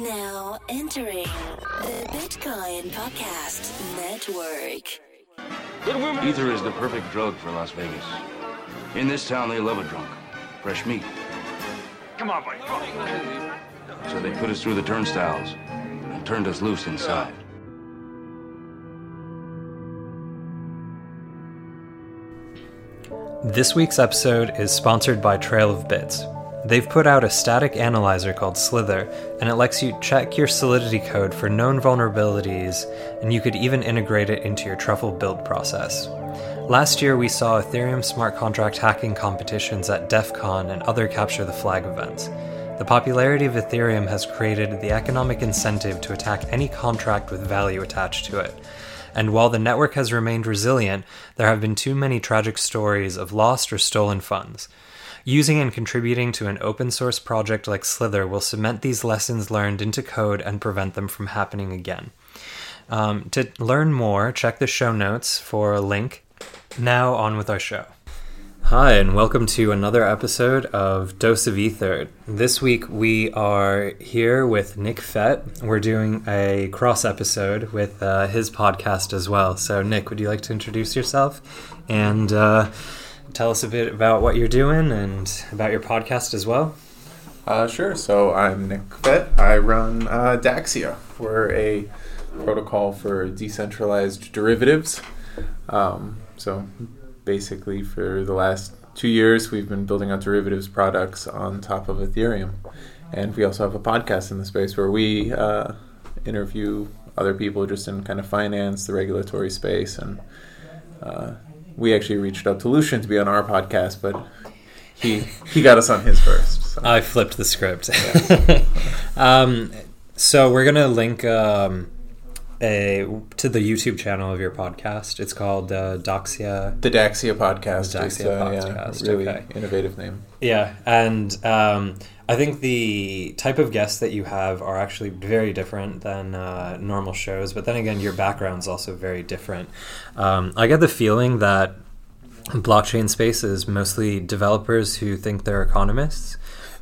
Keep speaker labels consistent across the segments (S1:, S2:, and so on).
S1: Now entering the Bitcoin Podcast Network.
S2: Ether is the perfect drug for Las Vegas. In this town, they love a drunk. Fresh meat.
S3: Come on, buddy.
S2: So they put us through the turnstiles and turned us loose inside.
S4: This week's episode is sponsored by Trail of Bits. They've put out a static analyzer called Slither, and it lets you check your Solidity code for known vulnerabilities, and you could even integrate it into your truffle build process. Last year, we saw Ethereum smart contract hacking competitions at DEF CON and other Capture the Flag events. The popularity of Ethereum has created the economic incentive to attack any contract with value attached to it. And while the network has remained resilient, there have been too many tragic stories of lost or stolen funds. Using and contributing to an open source project like Slither will cement these lessons learned into code and prevent them from happening again. Um, to learn more, check the show notes for a link. Now, on with our show. Hi, and welcome to another episode of Dose of Ether. This week we are here with Nick Fett. We're doing a cross episode with uh, his podcast as well. So, Nick, would you like to introduce yourself and uh, tell us a bit about what you're doing and about your podcast as well?
S5: Uh, sure. So I'm Nick Fett. I run uh, Daxia. We're a protocol for decentralized derivatives. Um, so basically, for the last two years, we've been building out derivatives products on top of Ethereum. And we also have a podcast in the space where we uh, interview other people just in kind of finance, the regulatory space, and uh, we actually reached out to Lucian to be on our podcast, but he he got us on his first. So.
S4: I flipped the script. um, so we're gonna link um, a to the YouTube channel of your podcast. It's called uh, Daxia.
S5: the Daxia podcast.
S4: The Daxia
S5: uh,
S4: podcast,
S5: Yeah, really
S4: okay.
S5: innovative name.
S4: Yeah, and um, I think the type of guests that you have are actually very different than uh, normal shows. But then again, your background's also very different. Um, I get the feeling that blockchain space is mostly developers who think they're economists.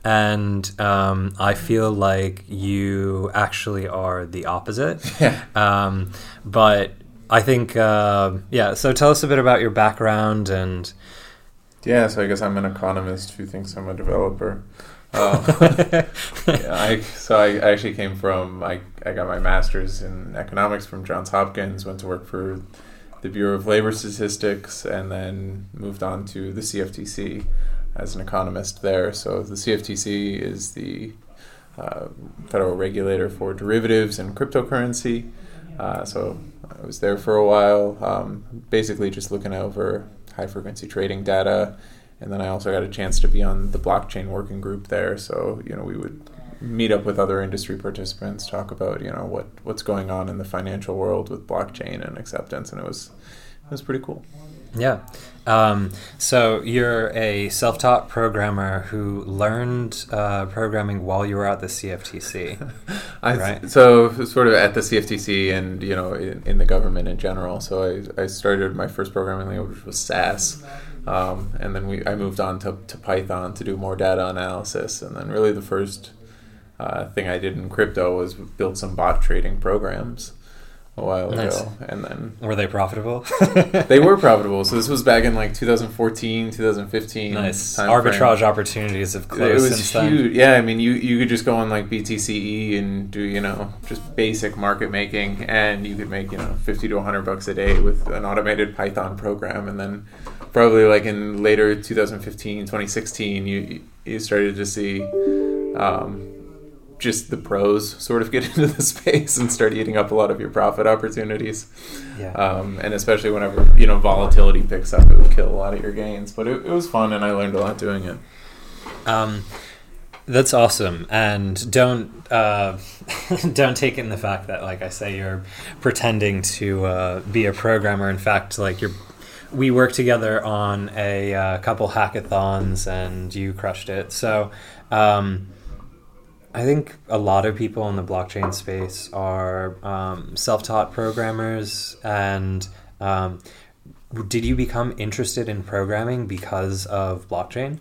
S4: And um, I feel like you actually are the opposite.
S5: Yeah.
S4: Um, but I think, uh, yeah, so tell us a bit about your background and.
S5: Yeah, so I guess I'm an economist who thinks I'm a developer. Yeah, I, so I actually came from I, I got my master's in economics from Johns Hopkins. Went to work for the Bureau of Labor Statistics, and then moved on to the CFTC as an economist there. So the CFTC is the uh, federal regulator for derivatives and cryptocurrency. Uh, so I was there for a while, um, basically just looking over high frequency trading data. And then I also got a chance to be on the blockchain working group there. So, you know, we would meet up with other industry participants, talk about, you know, what, what's going on in the financial world with blockchain and acceptance. And it was, it was pretty cool.
S4: Yeah. Um, so you're a self-taught programmer who learned uh, programming while you were at the CFTC. Right.
S5: So sort of at the CFTC and you know in, in the government in general. So I, I started my first programming language was SAS, um, and then we I moved on to, to Python to do more data analysis, and then really the first uh, thing I did in crypto was build some bot trading programs a while
S4: Nice.
S5: ago, and then
S4: Were they profitable?
S5: they were profitable. So this was back in like 2014, 2015.
S4: nice. Arbitrage opportunities have
S5: It was
S4: since then.
S5: huge. Yeah, I mean, you you could just go on like BTCE and do you know just basic market making, and you could make you know fifty to hundred bucks a day with an automated Python program, and then probably like in later 2015, 2016, you you started to see. Um, just the pros sort of get into the space and start eating up a lot of your profit opportunities.
S4: Yeah.
S5: Um, and especially whenever you know volatility picks up, it would kill a lot of your gains. But it, it was fun, and I learned a lot doing it.
S4: Um, that's awesome, and don't uh, don't take in the fact that, like I say, you're pretending to uh, be a programmer. In fact, like you're, we worked together on a uh, couple hackathons, and you crushed it. So, um, I think a lot of people in the blockchain space are um, self-taught programmers, and um, did you become interested in programming because of blockchain?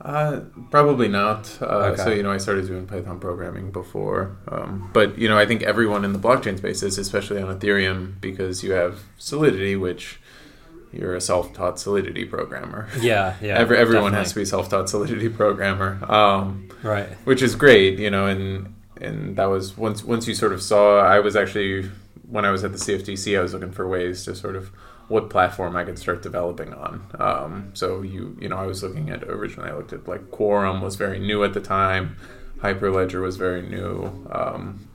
S5: Uh, probably not. Uh,
S4: Okay.
S5: So you know, I started doing Python programming before, um, but you know, I think everyone in the blockchain space is, especially on Ethereum, because you have Solidity, which you're a self-taught Solidity programmer.
S4: Yeah, yeah.
S5: Every, everyone has to
S4: definitely.
S5: be self-taught Solidity programmer, um,
S4: Right.
S5: which is great. You know, and and that was once once you sort of saw. I was actually when I was at the CFTC, I was looking for ways to sort of what platform I could start developing on. Um, so you you know I was looking at originally I looked at like Quorum was very new at the time, Hyperledger was very new, um,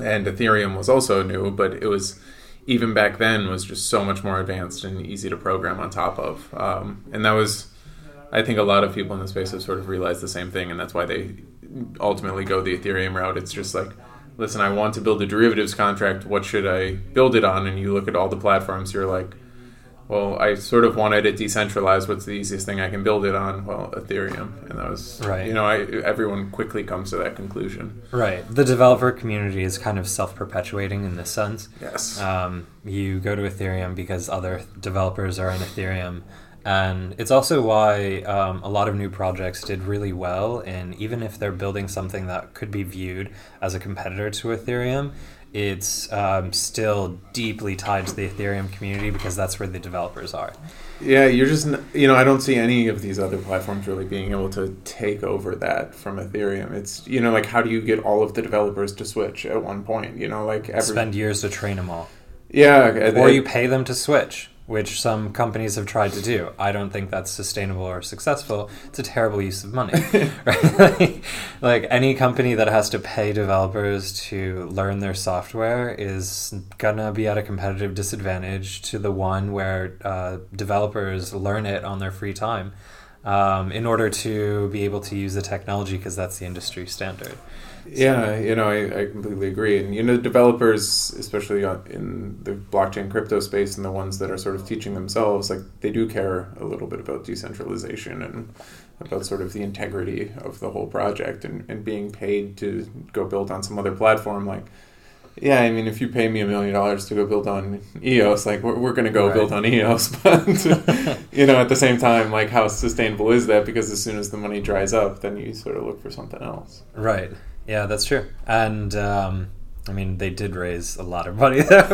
S5: and Ethereum was also new, but it was even back then was just so much more advanced and easy to program on top of. Um, and that was I think a lot of people in the space have sort of realized the same thing, and that's why they ultimately go the Ethereum route. It's just like, listen, I want to build a derivatives contract. What should I build it on? And you look at all the platforms, you're like, well, I sort of wanted it decentralized. What's the easiest thing I can build it on? Well, Ethereum, and that was
S4: Right.
S5: You know, I, everyone quickly comes to that conclusion.
S4: Right. The developer community is kind of self perpetuating in this sense.
S5: Yes.
S4: Um, you go to Ethereum because other developers are in Ethereum. And it's also why um, a lot of new projects did really well. And even if they're building something that could be viewed as a competitor to Ethereum, it's um, still deeply tied to the Ethereum community because that's where the developers are.
S5: Yeah, you're just you know I don't see any of these other platforms really being able to take over that from Ethereum. It's you know like how do you get all of the developers to switch at one point? You know like every
S4: Spend years to train them all.
S5: yeah
S4: or
S5: it-
S4: you pay them to switch, which some companies have tried to do. I don't think that's sustainable or successful. It's a terrible use of money. right? like any company that has to pay developers to learn their software is gonna be at a competitive disadvantage to the one where uh, developers learn it on their free time. Um, in order to be able to use the technology, because that's the industry standard.
S5: Yeah, you know, I, I completely agree. And, you know, developers, especially in the blockchain crypto space and the ones that are sort of teaching themselves, like, they do care a little bit about decentralization and about sort of the integrity of the whole project and, and being paid to go build on some other platform. Like, yeah, I mean, if you pay me a million dollars to go build on EOS, like, we're, we're going to go
S4: Right.
S5: build on EOS. But, you know, at the same time, like, how sustainable is that? Because as soon as the money dries up, then you sort of look for something else.
S4: Right. Yeah, that's true. And um, I mean, they did raise a lot of money though.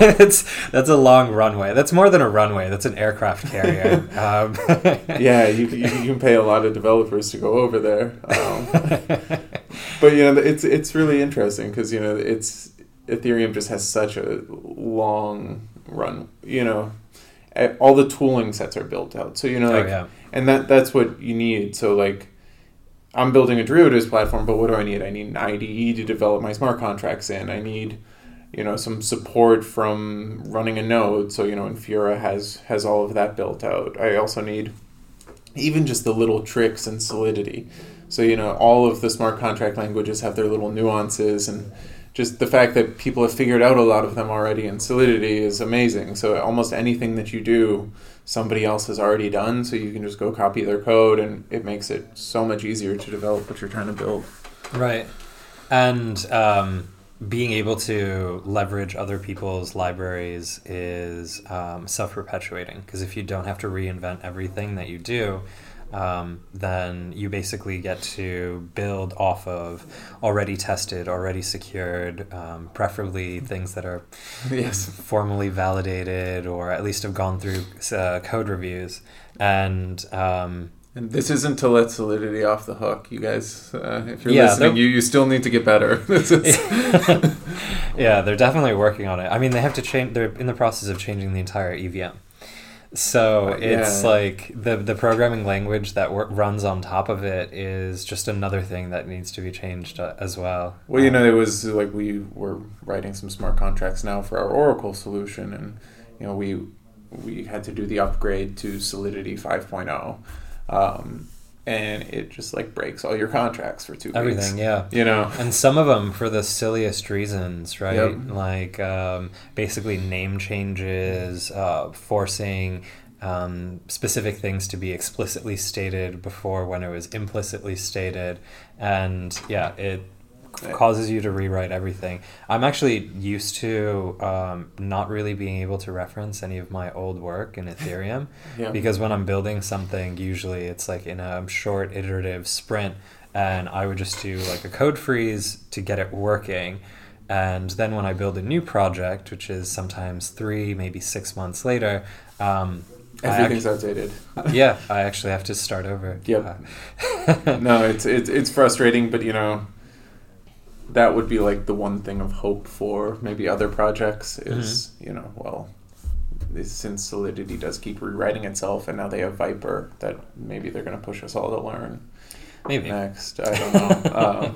S4: it's that's a long runway. That's more than a runway. That's an aircraft carrier. um,
S5: yeah, you, you, you can pay a lot of developers to go over there. Um, but you know, it's it's really interesting because you know it's Ethereum just has such a long run. You know, all the tooling sets are built out. So you know,
S4: Oh,
S5: like,
S4: yeah.
S5: and that that's what you need. So like. I'm building a derivatives platform, but what do I need? I need an IDE to develop my smart contracts in. I need, you know, some support from running a node. So you know, Infura has has all of that built out. I also need even just the little tricks and solidity. So you know, all of the smart contract languages have their little nuances, and just the fact that people have figured out a lot of them already in solidity is amazing. So almost anything that you do, somebody else has already done. So you can just go copy their code, and it makes it so much easier to develop what you're trying to build.
S4: right. And um, being able to leverage other people's libraries is um, self perpetuating because if you don't have to reinvent everything that you do, um, then you basically get to build off of already tested, already secured, um, preferably things that are
S5: Yes.
S4: formally validated or at least have gone through uh, code reviews. And um,
S5: And this isn't to let Solidity off the hook, you guys. Uh, if you're
S4: Yeah,
S5: listening, you, you still need to get better.
S4: Yeah, they're definitely working on it. I mean, they have to change. They're in the process of changing the entire EVM. So
S5: Uh,
S4: it's
S5: yeah.
S4: like the the programming language that wor- runs on top of it is just another thing that needs to be changed uh, as well.
S5: Well, you
S4: Um,
S5: know, it was like we were writing some smart contracts now for our Oracle solution, and you know, we we had to do the upgrade to Solidity 5.0, um, and it just like breaks all your contracts for two
S4: everything,
S5: weeks.
S4: yeah.
S5: You know,
S4: And some of them for the silliest reasons, right?
S5: Yep.
S4: Like um, basically name changes, uh, forcing um, specific things to be explicitly stated before when it was implicitly stated, and yeah, it causes you to rewrite everything. I'm actually used to um, not really being able to reference any of my old work in Ethereum
S5: Yeah.
S4: because when I'm building something, usually it's like in a short iterative sprint, and I would just do like a code freeze to get it working. And then when I build a new project, which is sometimes three, maybe six months later, um,
S5: Everything's
S4: act-
S5: outdated.
S4: yeah, I actually have to start over.
S5: Yep.
S4: Uh,
S5: no, it's it's it's frustrating, but you know, that would be like the one thing of hope for maybe other projects is
S4: Mm-hmm.
S5: you know well, since Solidity does keep rewriting itself, and now they have Vyper, that maybe they're going to push us all to learn
S4: maybe.
S5: next. I don't know.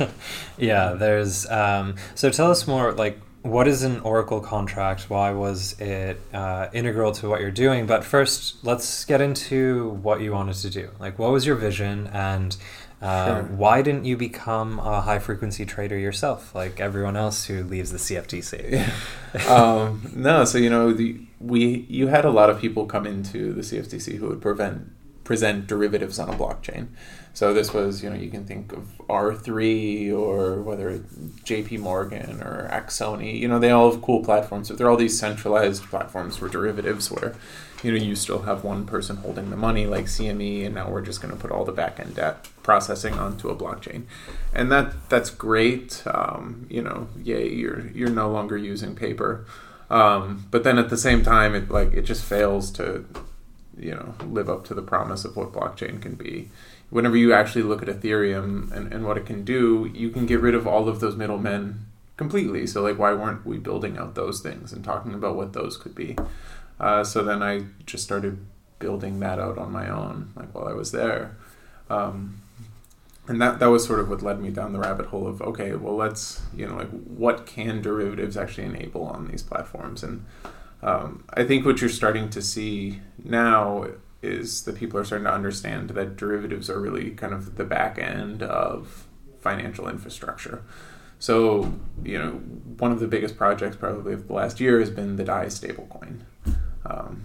S5: um,
S4: yeah, there's. Um, so tell us more. Like, what is an Oracle contract? Why was it uh, integral to what you're doing? But first, let's get into what you wanted to do. Like, what was your vision, and uh,
S5: Sure.
S4: why didn't you become a high frequency trader yourself, like everyone else who leaves the CFTC?
S5: um, no, so you know, the, we you had a lot of people come into the CFTC who would prevent present derivatives on a blockchain. So this was, you know, you can think of R three or whether it's J.P. Morgan or Axoni. You know, they all have cool platforms. So they're all these centralized platforms for derivatives where, you know, you still have one person holding the money like CME, and now we're just going to put all the back end debt processing onto a blockchain, and that that's great. Um, you know, yay, you're you're no longer using paper. Um, but then at the same time, it like it just fails to, you know, live up to the promise of what blockchain can be. Whenever you actually look at Ethereum and, and what it can do, you can get rid of all of those middlemen completely. So like, why weren't we building out those things and talking about what those could be? Uh, so then I just started building that out on my own, like while I was there. Um, and that that was sort of what led me down the rabbit hole of okay, well let's you know like what can derivatives actually enable on these platforms, and um, I think what you're starting to see now is that people are starting to understand that derivatives are really kind of the back end of financial infrastructure. So you know one of the biggest projects probably of the last year has been the Dai stablecoin. Um,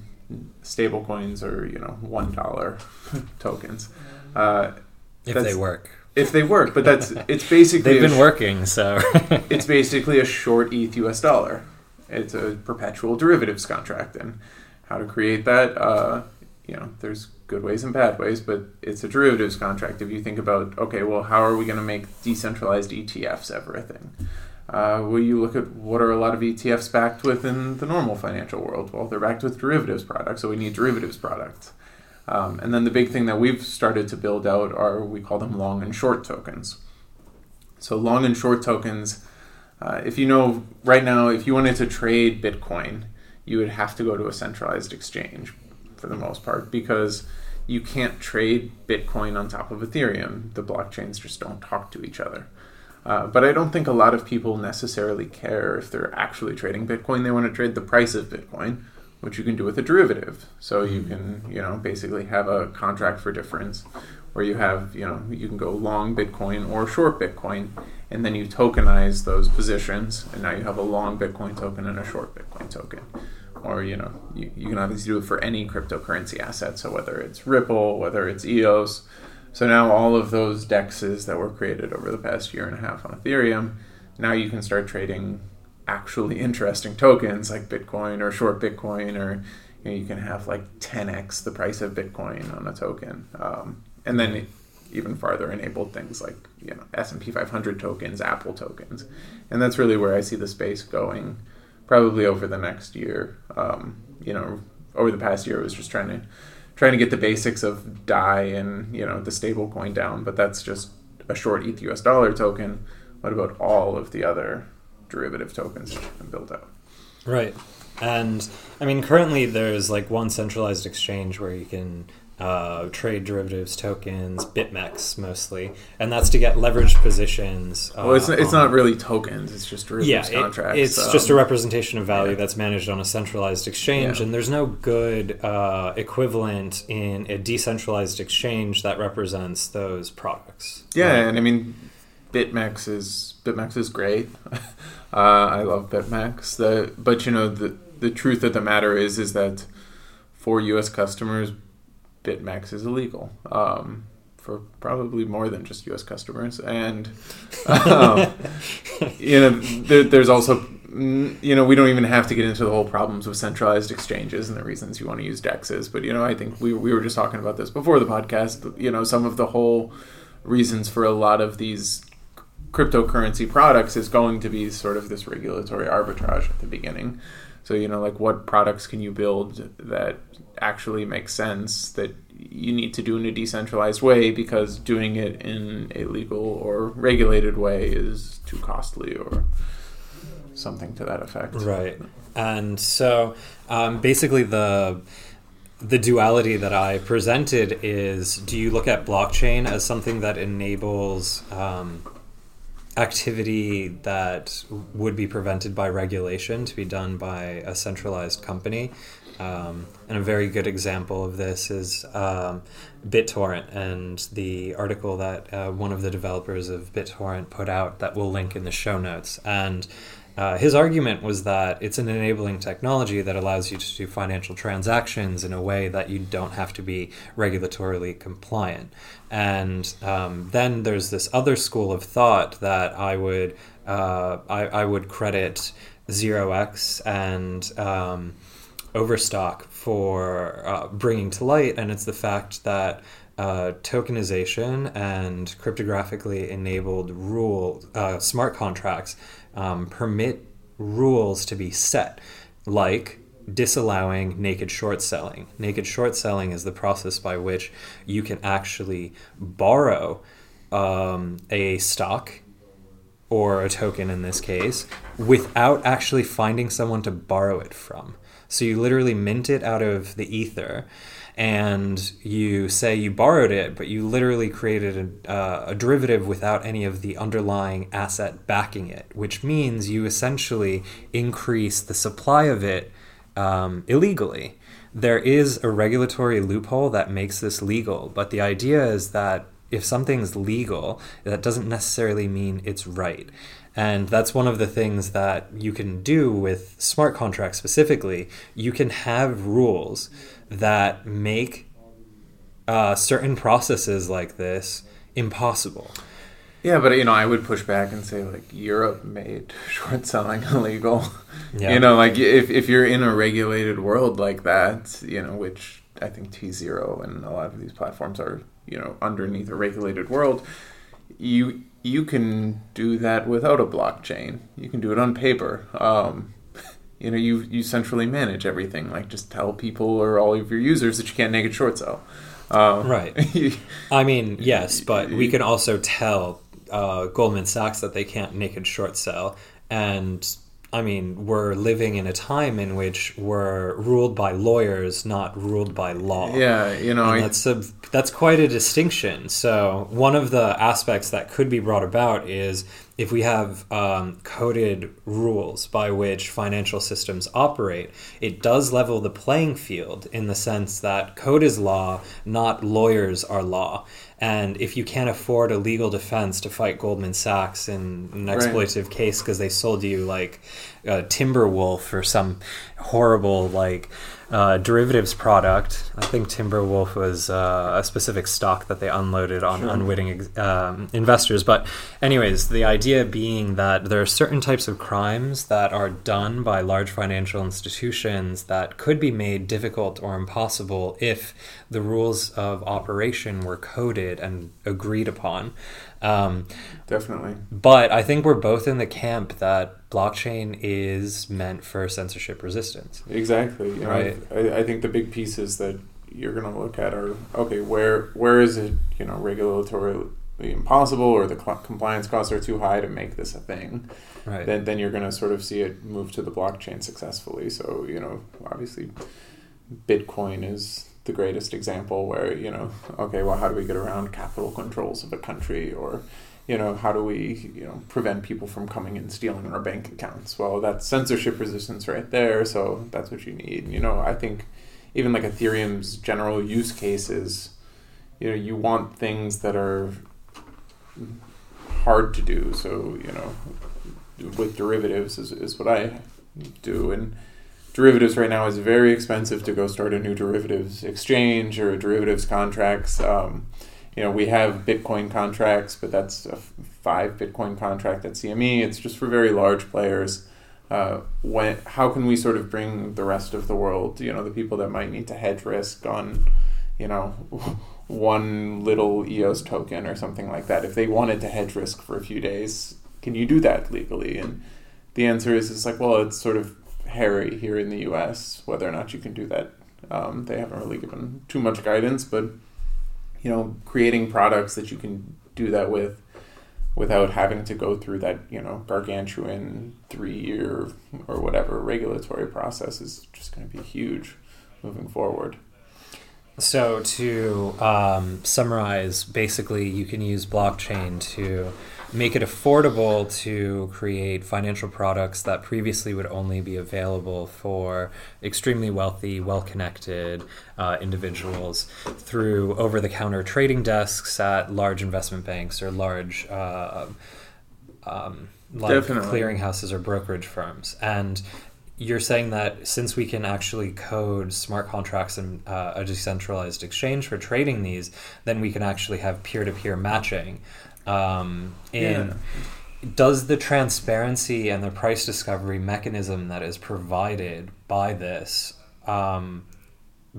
S5: stablecoins are you know one dollar tokens. Uh,
S4: if they work,
S5: if they work, but that's it's basically
S4: they've been
S5: sh-
S4: working. So
S5: It's basically a short ETH US dollar. It's a perpetual derivatives contract, and how to create that, uh, you know, there's good ways and bad ways, but it's a derivatives contract. If you think about, okay, well, how are we going to make decentralized ETFs ever a thing? Uh, well, you look at what are a lot of ETFs backed with in the normal financial world. Well, they're backed with derivatives products, so we need derivatives products. Um, and then the big thing that we've started to build out are we call them long and short tokens. So long and short tokens, uh, if you know right now, if you wanted to trade Bitcoin, you would have to go to a centralized exchange for the most part because you can't trade Bitcoin on top of Ethereum. The blockchains just don't talk to each other. Uh, but I don't think a lot of people necessarily care if they're actually trading Bitcoin. They want to trade the price of Bitcoin, which you can do with a derivative. So you can, you know, basically have a contract for difference where you have, you know, you can go long Bitcoin or short Bitcoin, and then you tokenize those positions, and now you have a long Bitcoin token and a short Bitcoin token. Or, you know, you, you can obviously do it for any cryptocurrency asset. So whether it's Ripple, whether it's EOS. So now all of those dexes that were created over the past year and a half on Ethereum, now you can start trading actually interesting tokens like Bitcoin or short Bitcoin, or you, know, you can have like 10x the price of Bitcoin on a token, um, and then even farther enabled things like you know S and P 500 tokens, Apple tokens, and that's really where I see the space going, probably over the next year. Um, you know, over the past year, it was just trying to trying to get the basics of DAI and you know the stable coin down, but that's just a short ETH US dollar token. What about all of the other derivative tokens that you can build out?
S4: Right. And I mean, currently there's like one centralized exchange where you can uh, trade derivatives tokens, BitMEX mostly, and that's to get leveraged positions. Uh,
S5: Well, it's it's
S4: on-
S5: not really tokens; it's just
S4: Yeah,
S5: derivatives
S4: it-
S5: contracts.
S4: it's just a
S5: um,
S4: representation of value
S5: yeah.
S4: that's managed on a centralized exchange,
S5: Yeah.
S4: and there's no good uh, equivalent in a decentralized exchange that represents those products.
S5: Yeah,
S4: Right?
S5: and I mean, BitMEX is BitMEX is great. uh, I love BitMEX. The but you know the the truth of the matter is is that for U.S. customers, BitMEX is illegal. Um, for probably more than just U.S. customers, and um, you know, there, there's also you know we don't even have to get into the whole problems with centralized exchanges and the reasons you want to use dexes, but you know I think we we were just talking about this before the podcast. You know, some of the whole reasons for a lot of these cryptocurrency products is going to be sort of this regulatory arbitrage at the beginning. So you know, like what products can you build that actually make sense that you need to do in a decentralized way because doing it in a legal or regulated way is too costly or something to that effect.
S4: Right. And so um, basically the the duality that I presented is do you look at blockchain as something that enables um, activity that would be prevented by regulation to be done by a centralized company? Um, and a very good example of this is um, BitTorrent and the article that uh, one of the developers of BitTorrent put out that we'll link in the show notes. And uh, his argument was that it's an enabling technology that allows you to do financial transactions in a way that you don't have to be regulatorily compliant. And um, then there's this other school of thought that I would uh, I, I, would credit Zero X and um, Overstock for uh, bringing to light, and it's the fact that uh, tokenization and cryptographically enabled rule uh, smart contracts um, permit rules to be set, like disallowing naked short selling. Naked short selling is the process by which you can actually borrow um, a stock or a token in this case without actually finding someone to borrow it from. So you literally mint it out of the ether and you say you borrowed it, but you literally created a, uh, a, derivative without any of the underlying asset backing it, which means you essentially increase the supply of it um, illegally. There is a regulatory loophole that makes this legal, but the idea is that if something's legal, that doesn't necessarily mean it's right. And that's one of the things that you can do with smart contracts specifically. You can have rules that make uh, certain processes like this impossible.
S5: Yeah, but you know, I would push back and say like Europe made short selling illegal. Yeah. You know, like if if you're in a regulated world like that, you know, which I think T zero and a lot of these platforms are, you know, underneath a regulated world, you you can do that without a blockchain. You can do it on paper. Um, you know, you you centrally manage everything. Like just tell people or all of your users that you can't naked short sell.
S4: Um, right. I mean, yes, but we can also tell uh, Goldman Sachs that they can't naked short sell, and I mean, we're living in a time in which we're ruled by lawyers, not ruled by law.
S5: Yeah, you know,
S4: I... that's a that's quite a distinction. So one of the aspects that could be brought about is if we have um, coded rules by which financial systems operate, it does level the playing field in the sense that code is law, not lawyers are law. And if you can't afford a legal defense to fight Goldman Sachs in an exploitative right. case because they sold you like a Timberwolf or some horrible like uh, derivatives product. I think Timberwolf was uh, a specific stock that they unloaded on sure. unwitting um, investors. But, anyways, the idea being that there are certain types of crimes that are done by large financial institutions that could be made difficult or impossible if the rules of operation were coded and agreed upon. Um,
S5: Definitely.
S4: But I think we're both in the camp that blockchain is meant for censorship resistance.
S5: Exactly. You know, right. I, I think the big pieces that you're going to look at are okay, where where is it, you know, regulatorily impossible or the cl- compliance costs are too high to make this a thing. Right. Then then you're going to sort of see it move to the blockchain successfully. So, you know, obviously Bitcoin is the greatest example where you know okay well how do we get around capital controls of a country? Or you know how do we you know prevent people from coming and stealing our bank accounts? Well that's censorship resistance right there so that's what you need. You know i think even like ethereum's general use cases you know you want things that are hard to do. So you know with derivatives is, is what i do. And derivatives right now is very expensive to go start a new derivatives exchange or derivatives contracts. Um, you know, we have Bitcoin contracts, but that's a five Bitcoin contract at CME. It's just for very large players. Uh, when how can we sort of bring the rest of the world, you know, the people that might need to hedge risk on, you know, one little EOS token or something like that, if they wanted to hedge risk for a few days, can you do that legally? And the answer is, it's like, well, it's sort of hairy here in the U.S. whether or not you can do that. Um, they haven't really given too much guidance, but you know, creating products that you can do that with without having to go through that you know gargantuan three year or whatever regulatory process is just going to be huge moving forward.
S4: So to um, summarize, basically, you can use blockchain to make it affordable to create financial products that previously would only be available for extremely wealthy, well connected uh, individuals through over the counter trading desks at large investment banks or large. Uh, um, like
S5: Definitely.
S4: clearinghouses or brokerage firms. And you're saying that since we can actually code smart contracts and uh, a decentralized exchange for trading these, then we can actually have peer to peer matching. Um, and does the transparency and the price discovery mechanism that is provided by this um,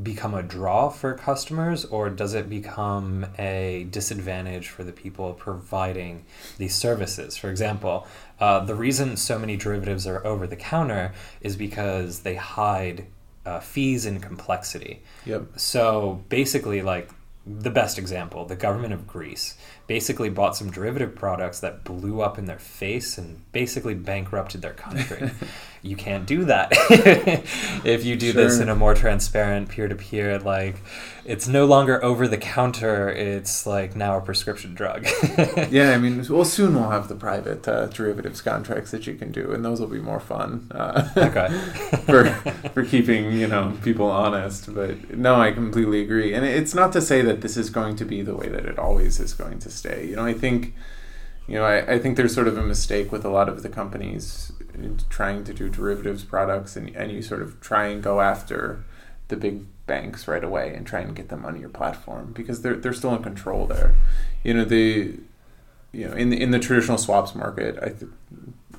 S4: become a draw for customers, or does it become a disadvantage for the people providing these services? For example, uh, the reason so many derivatives are over the counter is because they hide uh, fees and complexity.
S5: Yep.
S4: So basically, like the best example, the government of Greece basically bought some derivative products that blew up in their face and basically bankrupted their country. you can't do that if you do this in a more transparent peer to peer. Like, it's no longer over the counter, it's like now a prescription drug.
S5: Yeah, I mean, well, soon we'll have the private uh, derivatives contracts that you can do, and those will be more fun. Uh,
S4: Okay.
S5: for for keeping you know people honest. But no, I completely agree, and it's not to say that this is going to be the way that it always is going to stay. You know, I think you know I, I think there's sort of a mistake with a lot of the companies trying to do derivatives products, and and you sort of try and go after the big banks right away and try and get them on your platform because they're they're still in control there. You know the you know in the, in the traditional swaps market, I th-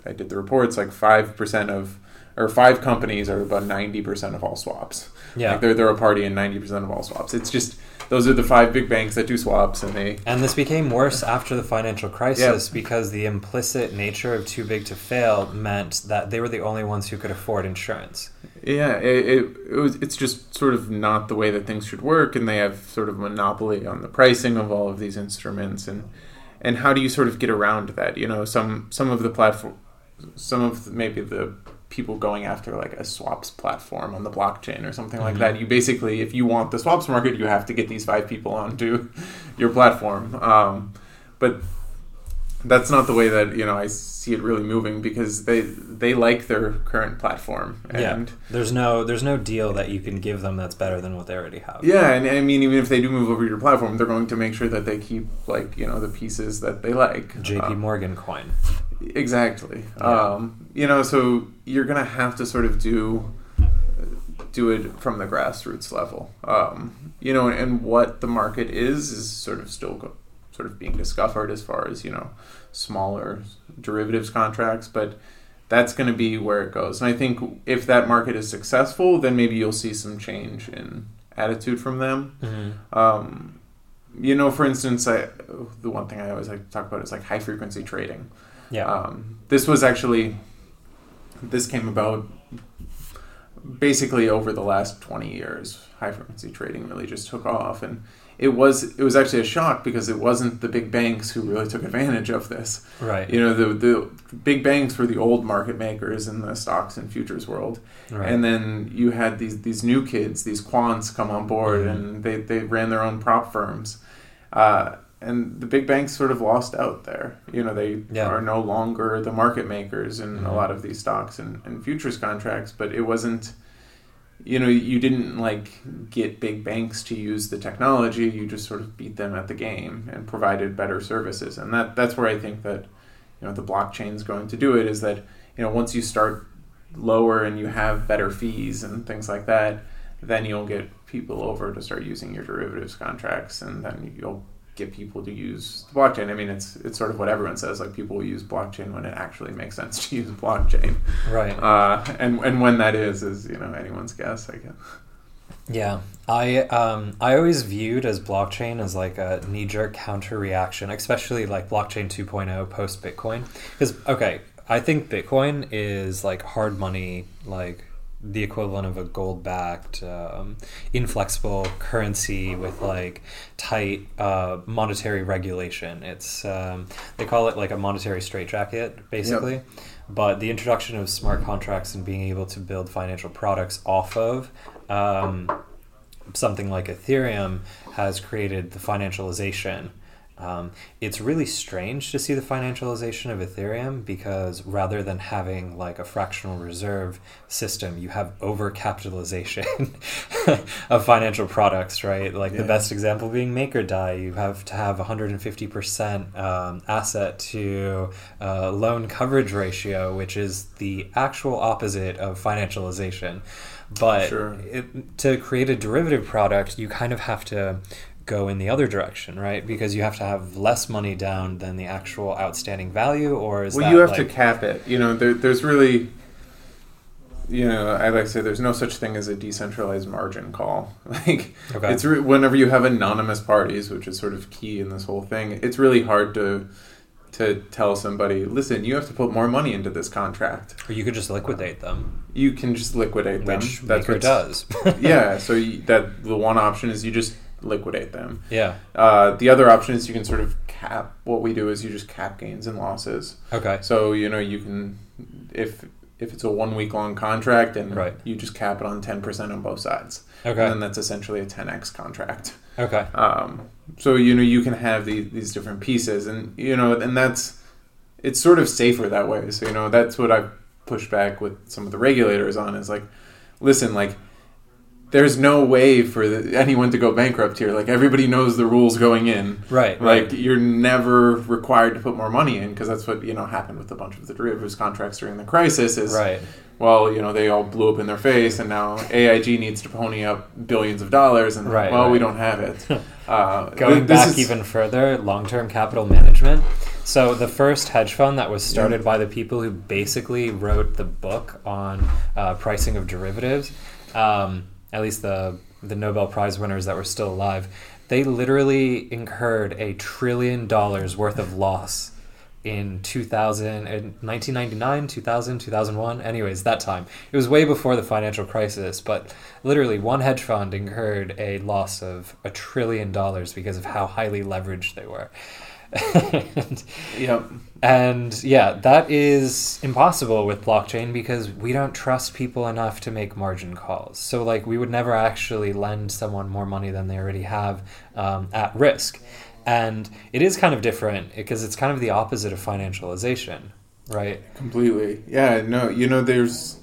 S5: I did the reports like five percent of or five companies are about ninety percent of all swaps.
S4: Yeah.
S5: like they're they're a party in ninety percent of all swaps. It's just those are the five big banks that do swaps, and they
S4: And this became worse after the financial crisis because the implicit nature of too big to fail meant that they were the only ones who could afford insurance.
S5: Yeah, it, it, it was. It's just sort of not the way that things should work, and they have sort of monopoly on the pricing of all of these instruments, and and how do you sort of get around that? You know, some some of the platform, some of the, maybe the people going after like a swaps platform on the blockchain or something like that. You basically, if you want the swaps market, you have to get these five people onto your platform. Um, but that's not the way that you know I see it really moving because they they like their current platform and
S4: yeah, there's no there's no deal that you can give them that's better than what they already have.
S5: yeah, and I mean even if they do move over to your platform, they're going to make sure that they keep like you know the pieces that they like.
S4: J.P.
S5: Um,
S4: Morgan coin.
S5: Exactly.
S4: Yeah.
S5: Um, you know, so you're gonna have to sort of do do it from the grassroots level. Um, you know, and what the market is is sort of still go, sort of being discovered as far as you know smaller derivatives contracts, but that's going to be where it goes. And I think if that market is successful, then maybe you'll see some change in attitude from them.
S4: Mm-hmm.
S5: Um, you know, for instance, I, the one thing I always like to talk about is like high frequency trading.
S4: Yeah.
S5: Um, this was actually this came about basically over the last 20 years. High frequency trading really just took off and it was it was actually a shock because it wasn't the big banks who really took advantage of this.
S4: right.
S5: You know, the the big banks were the old market makers in the stocks and futures world.
S4: right.
S5: And then you had these these new kids, these quants, come on board,
S4: Mhm.
S5: and they, they ran their own prop firms. Uh, and the big banks sort of lost out there. You know, they
S4: Yeah.
S5: are no longer the market makers in a
S4: Mhm.
S5: lot of these stocks and, and futures contracts. But it wasn't, you know, you didn't like get big banks to use the technology. You just sort of beat them at the game and provided better services. And that that's where I think that, you know, the blockchain's going to do it. Is that you know once you start lower and you have better fees and things like that, then you'll get people over to start using your derivatives contracts, and then you'll get people to use the blockchain. I mean, it's it's sort of what everyone says. Like people will use blockchain when it actually makes sense to use blockchain.
S4: Right.
S5: Uh, and and when that is is you know anyone's guess. I guess.
S4: Yeah, I um, I always viewed as blockchain as like a knee jerk counter reaction, especially like blockchain 2.0 post Bitcoin. Because okay, I think Bitcoin is like hard money, like the equivalent of a gold backed, um, inflexible currency with like tight uh, monetary regulation. It's um, they call it like a monetary straitjacket, basically.
S5: Yep.
S4: But the introduction of smart contracts and being able to build financial products off of um, something like Ethereum has created the financialization. Um, it's really strange to see the financialization of Ethereum because rather than having like a fractional reserve system, you have overcapitalization of financial products, right? Like the best example being MakerDAI. You have to have 150% um, asset to uh, loan coverage ratio, which is the actual opposite of financialization. But
S5: Sure.
S4: it, to create a derivative product, you kind of have to go in the other direction, right? Because you have to have less money down than the actual outstanding value, or is
S5: well, you have
S4: like,
S5: to cap it. You know, there, there's really, you know, I like to say there's no such thing as a decentralized margin call. Like,
S4: Okay.
S5: it's re- whenever you have anonymous parties, which is sort of key in this whole thing. It's really hard to to tell somebody, listen, you have to put more money into this contract.
S4: or you could just liquidate them,
S5: You can just liquidate them.
S4: which Maker
S5: what's-
S4: does.
S5: yeah. So you, that the one option is you just liquidate them.
S4: yeah.
S5: Uh, the other option is you can sort of cap. What we do is you just cap gains and losses.
S4: Okay.
S5: So you know you can if if it's a one week long contract and
S4: Right.
S5: you just cap it on ten percent on both sides.
S4: Okay.
S5: And then that's essentially a ten x contract.
S4: Okay.
S5: Um, so you know you can have these these different pieces, and you know, and that's it's sort of safer that way. So you know that's what I push back with some of the regulators on is like, listen, like there's no way for the, anyone to go bankrupt here. Like everybody knows the rules going in.
S4: Right.
S5: Like
S4: right.
S5: you're never required to put more money in because that's what you know happened with a bunch of the derivatives contracts during the crisis. Is
S4: Right.
S5: well, you know, they all blew up in their face, and now AIG needs to pony up billions of dollars, and
S4: Right,
S5: well, we don't have it. Uh,
S4: Going
S5: th-
S4: back
S5: is-
S4: even further, long term capital management. So, the first hedge fund that was started by the people who basically wrote the book on uh, pricing of derivatives, um, at least the, the Nobel Prize winners that were still alive, they literally incurred a trillion dollars worth of loss in 2000 in 1999 2000 2001 anyways that time. It was way before the financial crisis but literally one hedge fund incurred a loss of a trillion dollars because of how highly leveraged they were and,
S5: Yep.
S4: and yeah that is impossible with blockchain because we don't trust people enough to make margin calls so like we would never actually lend someone more money than they already have um, at risk and it is kind of different because it's kind of the opposite of financialization right
S5: Completely. Yeah. No. You know, there's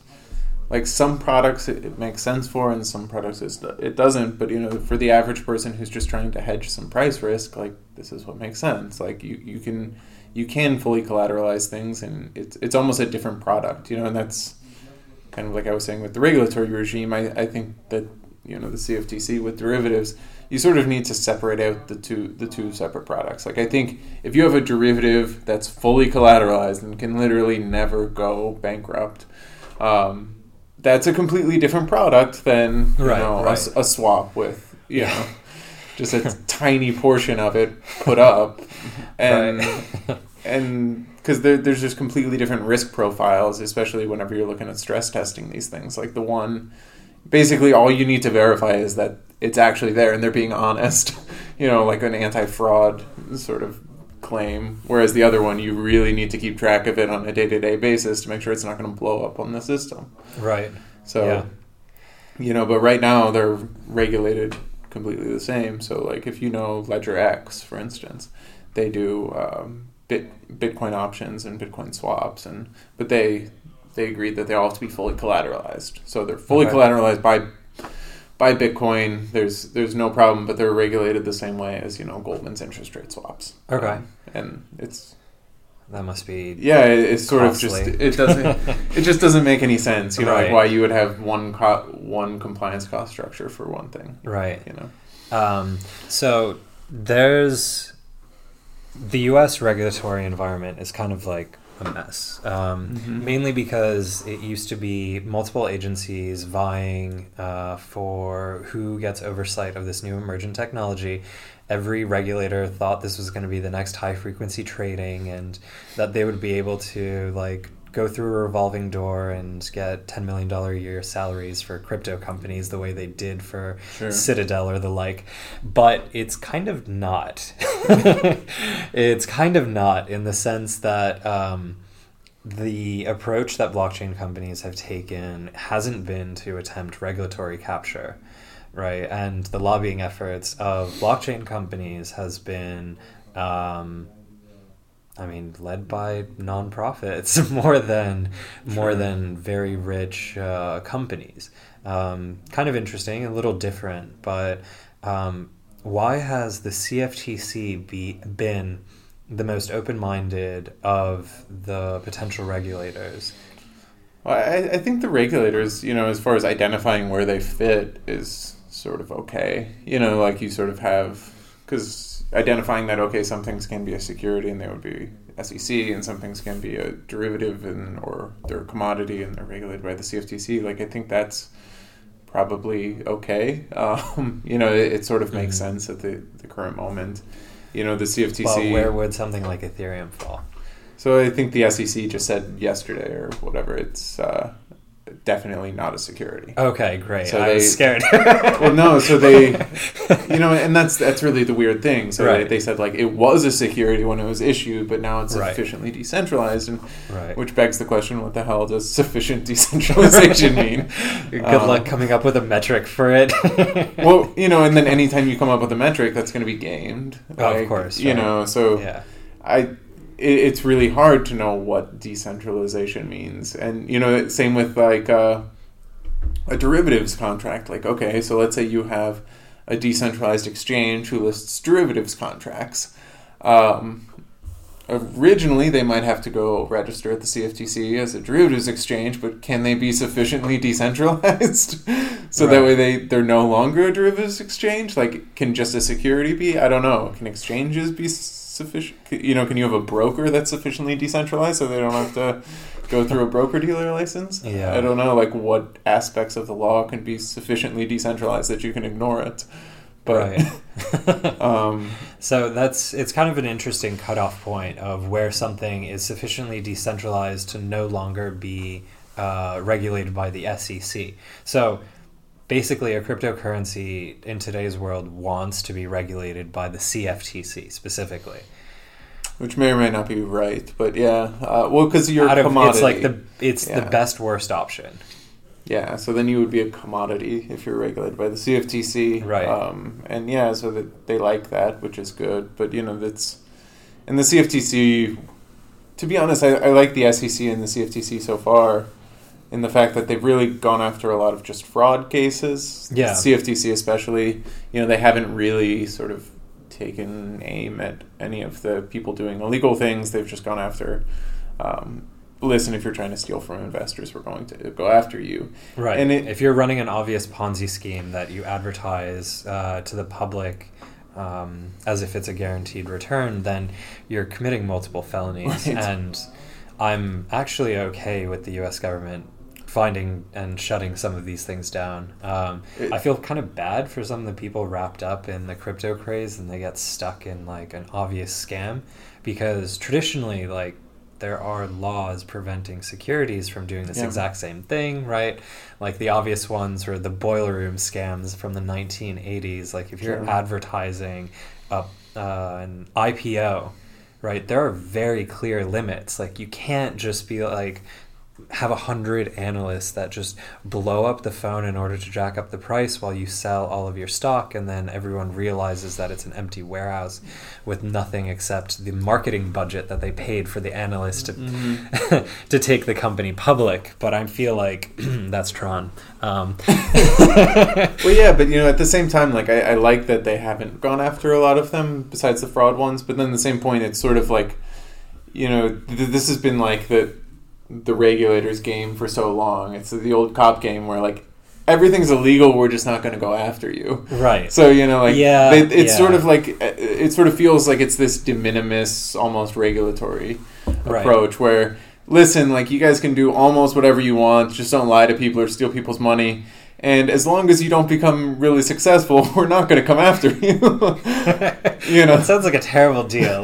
S5: like some products it, it makes sense for, and some products it doesn't. But you know, for the average person who's just trying to hedge some price risk, like this is what makes sense. Like you, you can you can fully collateralize things, and it's it's almost a different product. You know, and that's kind of like I was saying with the regulatory regime. I, I think that you know the CFTC with derivatives, you sort of need to separate out the two the two separate products. Like I think if you have a derivative that's fully collateralized and can literally never go bankrupt, um, that's a completely different product than you
S4: Right,
S5: know a
S4: right.
S5: s- a, swap with you know just a tiny portion of it put up and
S4: Right.
S5: and because there, there's just completely different risk profiles, especially whenever you're looking at stress testing these things. Like the one, basically, all you need to verify is that it's actually there and they're being honest. You know, like an anti-fraud sort of claim. Whereas the other one, you really need to keep track of it on a day-to-day basis to make sure it's not going to blow up on the system.
S4: right
S5: So,
S4: Yeah.
S5: you know, but right now they're regulated completely the same. So, like, if you know LedgerX, for instance, they do um, bit Bitcoin options and Bitcoin swaps, and but they they agreed that they all have to be fully collateralized. So they're fully
S4: Okay.
S5: collateralized by by Bitcoin. There's there's no problem, but they're regulated the same way as you know Goldman's interest rate swaps.
S4: Okay.
S5: Um, and it's
S4: that must be
S5: yeah, it, it's sort of just it doesn't it just doesn't make any sense. You know,
S4: Right.
S5: like why you would have one co- one compliance cost structure for one thing.
S4: right
S5: You know,
S4: Um, so there's the U.S. regulatory environment is kind of like a mess, um,
S5: Mhm.
S4: mainly because it used to be multiple agencies vying uh, for who gets oversight of this new emergent technology. Every regulator thought this was going to be the next high frequency trading, and that they would be able to like go through a revolving door and get ten million dollar a year salaries for crypto companies the way they did for
S5: Sure.
S4: Citadel or the like, but it's kind of not. it's kind of not in the sense that um, the approach that blockchain companies have taken hasn't been to attempt regulatory capture, right? And the lobbying efforts of blockchain companies has been. Um, I mean, led by nonprofits more than more than very rich uh, companies. Um, kind of interesting, a little different, but um, why has the CFTC be, been the most open-minded of the potential regulators?
S5: Well, I, I think the regulators, you know, as far as identifying where they fit, is sort of okay. You know, like you sort of have because identifying that okay, some things can be a security and they would be SEC, and some things can be a derivative and or they're a commodity and they're regulated by the CFTC. Like I think that's probably okay. Um, you know, it, it sort of makes
S4: Mhm.
S5: sense at the the current moment. You know, the CFTC.
S4: Well, where would something like Ethereum fall?
S5: So I think the SEC just said yesterday or whatever. It's uh, definitely not a security.
S4: Okay, great.
S5: So
S4: I
S5: they-
S4: was scared.
S5: Well, no. So they, you know, and that's that's really the weird thing. So
S4: Right.
S5: they, they said like it was a security when it was issued, but now it's
S4: Right.
S5: sufficiently decentralized, and
S4: right.
S5: which begs the question: What the hell does sufficient decentralization mean?
S4: Good
S5: Um,
S4: luck coming up with a metric for it.
S5: Well, you know, and then anytime you come up with a metric, that's going to be gamed.
S4: Oh, of course,
S5: You know, so
S4: yeah.
S5: I it's really hard to know what decentralization means, and you know, same with like uh, a derivatives contract. Like, okay, so let's say you have a decentralized exchange who lists derivatives contracts. Um, originally, they might have to go register at the CFTC as a derivatives exchange, but can they be sufficiently decentralized so that way they they're no longer a derivatives exchange? Like, can just a security be? I don't know. Can exchanges be sufficient? You know, can you have a broker that's sufficiently decentralized so they don't have to go through a broker dealer license?
S4: Yeah.
S5: I don't know, like what aspects of the law can be sufficiently decentralized that you can ignore it. But
S4: right.
S5: um,
S4: So that's it's kind of an interesting cutoff point of where something is sufficiently decentralized to no longer be uh, regulated by the SEC. So basically, a cryptocurrency in today's world wants to be regulated by the CFTC specifically.
S5: which may or may not be right, but yeah, uh, well, because you're
S4: Out
S5: a
S4: of,
S5: commodity.
S4: it's like the it's
S5: Yeah.
S4: the best worst option.
S5: yeah, so then you would be a commodity if you're regulated by the CFTC,
S4: Right.
S5: Um, and yeah, so that they like that, which is good. But you know, that's and the CFTC. To be honest, I, I like the SEC and the CFTC so far, in the fact that they've really gone after a lot of just fraud cases.
S4: Yeah.
S5: CFTC especially, you know, they haven't really sort of taken aim at any of the people doing illegal things. They've just gone after. Um, Listen, if you're trying to steal from investors, we're going to go after you.
S4: Right.
S5: And it-
S4: if you're running an obvious Ponzi scheme that you advertise uh, to the public um, as if it's a guaranteed return, then you're committing multiple felonies.
S5: Right.
S4: And I'm actually okay with the U.S. government finding and shutting some of these things down. Um, I feel kind of bad for some of the people wrapped up in the crypto craze and they get stuck in like an obvious scam because traditionally, like, there are laws preventing securities from doing this
S5: Yeah.
S4: exact same thing, right? Like the obvious ones were the boiler room scams from the 1980s. Like if you're
S5: Sure.
S4: advertising uh, an IPO, right, there are very clear limits. Like you can't just be like have a hundred analysts that just blow up the phone in order to jack up the price while you sell all of your stock and then everyone realizes that it's an empty warehouse with nothing except the marketing budget that they paid for the analyst to
S5: Mm-hmm.
S4: to take the company public but i feel like that's tron um,
S5: Well, yeah, but you know, at the same time, like I, I like that they haven't gone after a lot of them besides the fraud ones. But then, at the same point, it's sort of like, you know, th- this has been like the the regulators game for so long. It's the old cop game where like everything's illegal. We're just not going to go after you.
S4: Right.
S5: So you know, like
S4: Yeah,
S5: they, it's
S4: yeah.
S5: sort of like uh, it sort of feels like it's this de minimis, almost regulatory
S4: Right.
S5: approach where listen, like you guys can do almost whatever you want, just don't lie to people or steal people's money. And as long as you don't become really successful, we're not going to come after you. you know,
S4: That sounds like a terrible deal.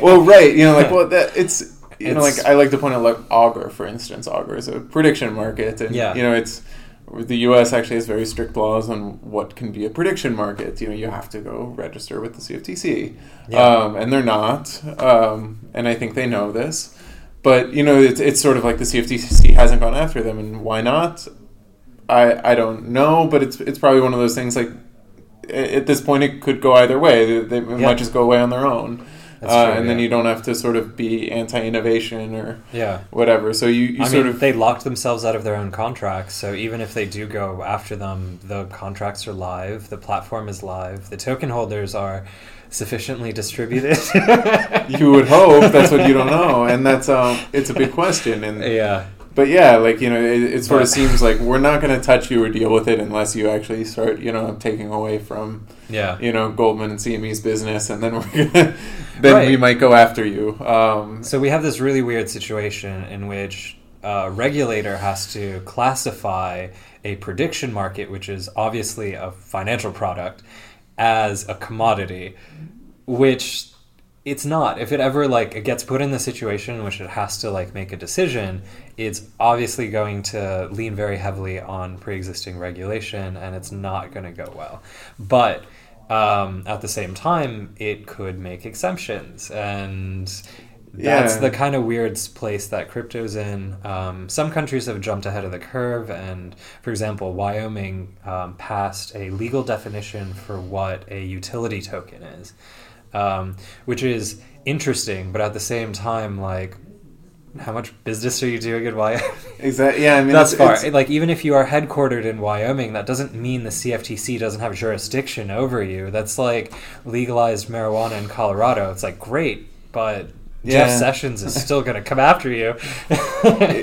S5: well, right. You know, like well, that it's you know, like I like to point out like Augur, for instance. Augur is a prediction market, and
S4: Yeah.
S5: you know, it's the U.S. actually has very strict laws on what can be a prediction market. You know, you have to go register with the CFTC,
S4: Yeah.
S5: um, and they're not. Um, and I think they know this. But you know, it's it's sort of like the CFTC hasn't gone after them, and why not? I I don't know, but it's it's probably one of those things like at this point it could go either way. They, they
S4: Yeah.
S5: might just go away on their own,
S4: That's
S5: uh,
S4: true,
S5: and then you don't have to sort of be anti-innovation or
S4: yeah.
S5: whatever. So you, you
S4: I
S5: sort
S4: mean,
S5: of
S4: they locked themselves out of their own contracts, so even if they do go after them, the contracts are live, the platform is live, the token holders are sufficiently distributed.
S5: you would hope that's what you don't know, and that's um it's a big question. And
S4: yeah.
S5: But yeah, like you know, it, it sort of seems like we're not going to touch you or deal with it unless you actually start you know taking away from
S4: Yeah.
S5: you know Goldman and CME's business, and then we're gonna then we might go after you. Um,
S4: So we have this really weird situation in which a regulator has to classify a prediction market, which is obviously a financial product, as a commodity, which it's not. If it ever like it gets put in the situation in which it has to like make a decision, it's obviously going to lean very heavily on pre-existing regulation, and it's not going to go well. But um, at the same time, it could make exemptions, and that's
S5: Yeah.
S4: the kind of weird place that crypto's in. Um, some countries have jumped ahead of the curve, and for example, Wyoming um, passed a legal definition for what a utility token is, um, which is interesting, but at the same time, like, how much business are you doing in Wyoming?
S5: exactly. Yeah, I mean
S4: That's far. Like even if you are headquartered in Wyoming, that doesn't mean the CFTC doesn't have jurisdiction over you. That's like legalized marijuana in Colorado. It's like great, but Jeff
S5: Yeah.
S4: Sessions is still going to come after you.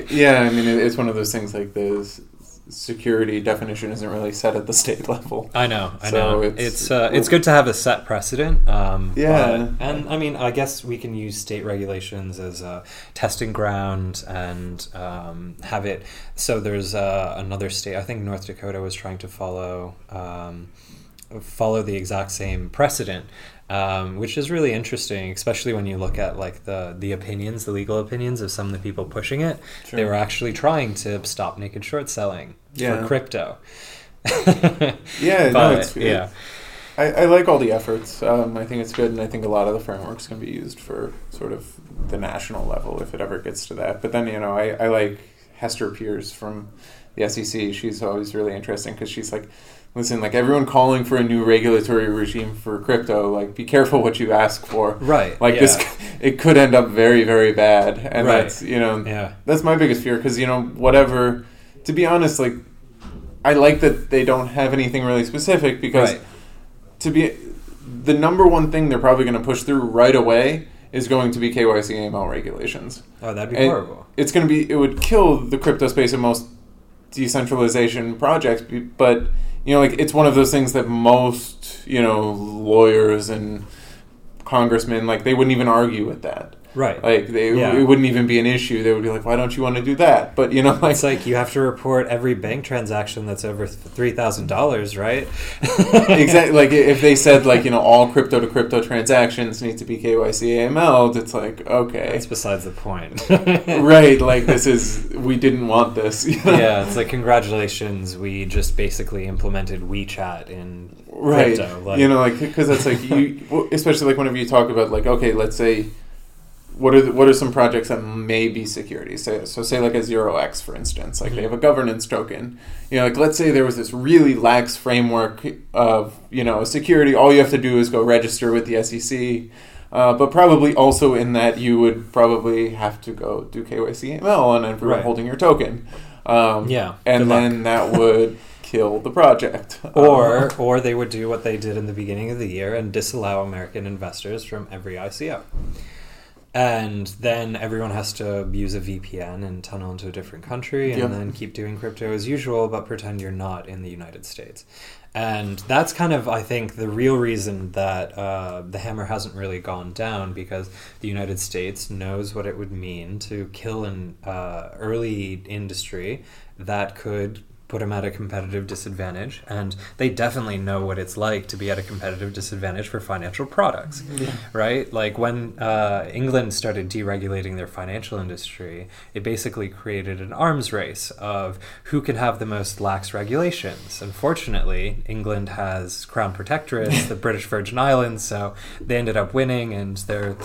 S5: yeah, I mean, it's one of those things like the s- security definition isn't really set at the state level.
S4: I know, I
S5: So
S4: know.
S5: it's-
S4: It's uh, it's good to have a set precedent. Um,
S5: Yeah.
S4: but- and I mean, I guess we can use state regulations as a testing ground and um, have it. So there's uh, another state. I think North Dakota was trying to follow um, follow the exact same precedent. Um, which is really interesting, especially when you look at like the the opinions, the legal opinions of some of the people pushing it. They were actually trying to stop naked short selling
S5: Yeah.
S4: for crypto.
S5: Yeah, no, it's
S4: yeah.
S5: I, I like all the efforts. Um, I think it's good, and I think a lot of the frameworks can be used for sort of the national level if it ever gets to that. But then, you know, I, I like Hester Peirce from the SEC. She's always really interesting because she's like, listen, like everyone calling for a new regulatory regime for crypto, like be careful what you ask for.
S4: Right.
S5: Like
S4: yeah.
S5: this, it could end up very, very bad, and
S4: Right.
S5: that's you know,
S4: Yeah.
S5: that's my biggest fear because you know whatever. To be honest, like I like that they don't have anything really specific because
S4: Right.
S5: to be the number one thing they're probably going to push through right away is going to be KYC AML regulations.
S4: Oh, that'd be
S5: And
S4: horrible.
S5: It's going to be it would kill the crypto space and most decentralization projects, but you know, like it's one of those things that most you know lawyers and congressmen like they wouldn't even argue with that.
S4: Right.
S5: Like they,
S4: Yeah.
S5: it wouldn't even be an issue. They would be like, "Why don't you want to do that?" But you know, like
S4: it's like you have to report every bank transaction that's over three thousand dollars, right?
S5: exactly like if they said like you know all crypto to crypto transactions need to be KYC AML, it's like okay,
S4: That's besides the point.
S5: right? Like this is we didn't want this. you know?
S4: yeah, it's like congratulations. We just basically implemented WeChat in
S5: right.
S4: crypto. Like,
S5: you know, like because it's like you, especially like whenever you talk about like okay, let's say. What are the, what are some projects that may be security? So, so say like a zero X for instance, like they have a governance token. You know, like let's say there was this really lax framework of you know security. All you have to do is go register with the SEC, uh, but probably also in that you would probably have to go do KYC ML on everyone
S4: Right.
S5: holding your token. Um,
S4: Yeah,
S5: and then that would kill the project.
S4: or
S5: Uh,
S4: or they would do what they did in the beginning of the year and disallow American investors from every ICO. And then everyone has to use a VPN and tunnel into a different country and then keep doing crypto as usual, but pretend you're not in the United States. And that's kind of, I think, the real reason that uh, the hammer hasn't really gone down because the United States knows what it would mean to kill an uh, early industry that could put them at a competitive disadvantage. And they definitely know what it's like to be at a competitive disadvantage for financial products, right? Like when uh, England started deregulating their financial industry, it basically created an arms race of who can have the most lax regulations. Unfortunately, England has crown protectorates, the British Virgin Islands, so they ended up winning, and they're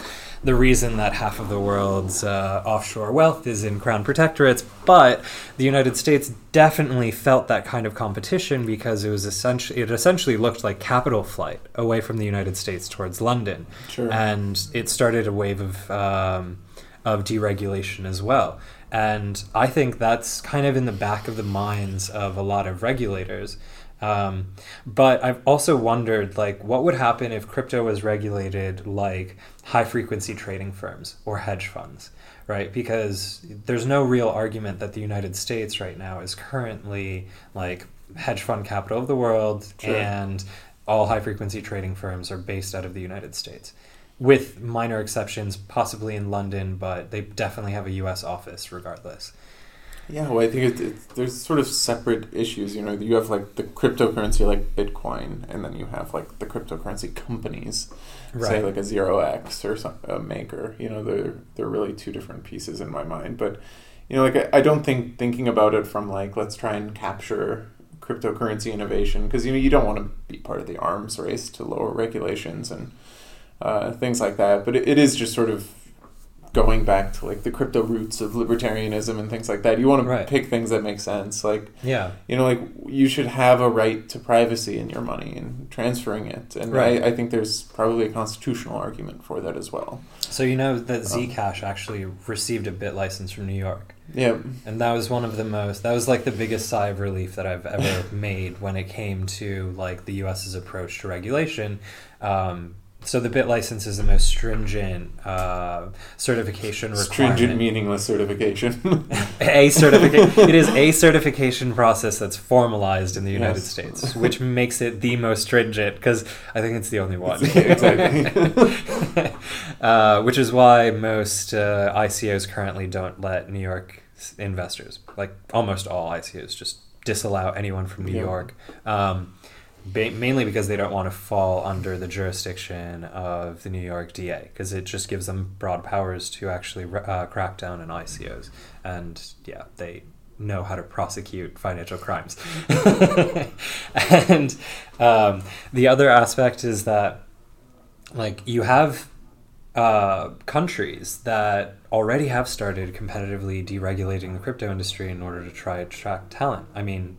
S4: the reason that half of the world's uh, offshore wealth is in crown protectorates. But the United States definitely felt that kind of competition because it was essentially it essentially looked like capital flight away from the United States towards London,
S5: Sure.
S4: and it started a wave of um, of deregulation as well. And I think that's kind of in the back of the minds of a lot of regulators. Um, but I've also wondered, like, what would happen if crypto was regulated like high frequency trading firms or hedge funds, right? Because there's no real argument that the United States right now is currently like hedge fund capital of the world
S5: Sure.
S4: and all high frequency trading firms are based out of the United States. With minor exceptions, possibly in London, but they definitely have a US office regardless.
S5: Yeah, well, I think it, it, there's sort of separate issues. You know, you have like the cryptocurrency like Bitcoin, and then you have like the cryptocurrency companies, say like a Zero X or some, a Maker. You know, they're they're really two different pieces in my mind. But you know, like I, I don't think thinking about it from like let's try and capture cryptocurrency innovation because you know you don't want to be part of the arms race to lower regulations and uh, things like that. But it, it is just sort of going back to like the crypto roots of libertarianism and things like that. You want to
S4: Right.
S5: pick things that make sense. Like
S4: Yeah.
S5: you know, like you should have a right to privacy in your money and transferring it. And
S4: Right.
S5: I, I think there's probably a constitutional argument for that as well.
S4: So you know that Zcash actually received a BitLicense from New York.
S5: Yeah,
S4: And that was one of the most that was like the biggest sigh of relief that I've ever made when it came to like the US's approach to regulation. Um, so the BitLicense is the most stringent uh, certification requirement.
S5: stringent, meaningless certification.
S4: a certification. it is a certification process that's formalized in the United
S5: Yes.
S4: States, which makes it the most stringent because I think it's the only one.
S5: exactly.
S4: uh, which is why most uh, ICOs currently don't let New York investors, like almost all ICOs, just disallow anyone from New
S5: Yeah.
S4: York. Um, ba- mainly because they don't want to fall under the jurisdiction of the New York DA, because it just gives them broad powers to actually uh, crack down on ICOs. And yeah, they know how to prosecute financial crimes. and um, the other aspect is that, like, you have uh, countries that already have started competitively deregulating the crypto industry in order to try to attract talent. I mean,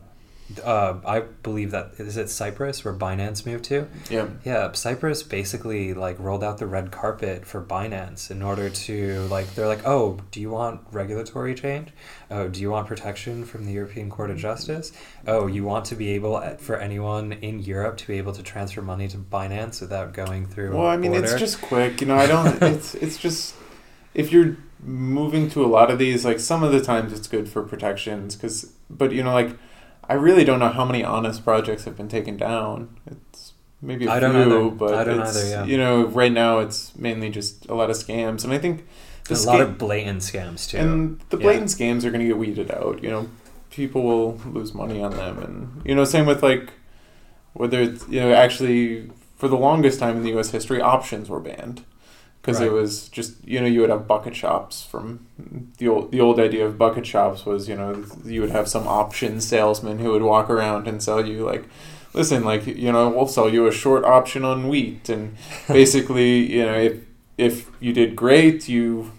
S4: uh, I believe that is it Cyprus where Binance moved to.
S5: yeah.
S4: Yeah, Cyprus basically like rolled out the red carpet for Binance in order to like they're like, "Oh, do you want regulatory change? Oh, do you want protection from the European Court of Justice? Oh, you want to be able uh, for anyone in Europe to be able to transfer money to Binance without going through
S5: Well, I mean, it's just quick. You know, I don't. it's it's just if you're moving to a lot of these, like some of the times it's good for protections, because but you know, like I really don't know how many honest projects have been taken down. It's maybe a
S4: I
S5: few, but it's,
S4: either, yeah.
S5: you know, right now it's mainly just a lot of scams, and I think
S4: a lot of blatant scams too.
S5: and the
S4: Yeah.
S5: blatant scams are going to get weeded out. You know, people will lose money on them, and you know, same with like whether it's you know actually for the longest time in the U.S. history, options were banned because it was just you know you would have bucket shops from the old the old idea of bucket shops was you know you would have some option salesman who would walk around and sell you like listen like you know we'll sell you a short option on wheat. And basically you know if if you did great you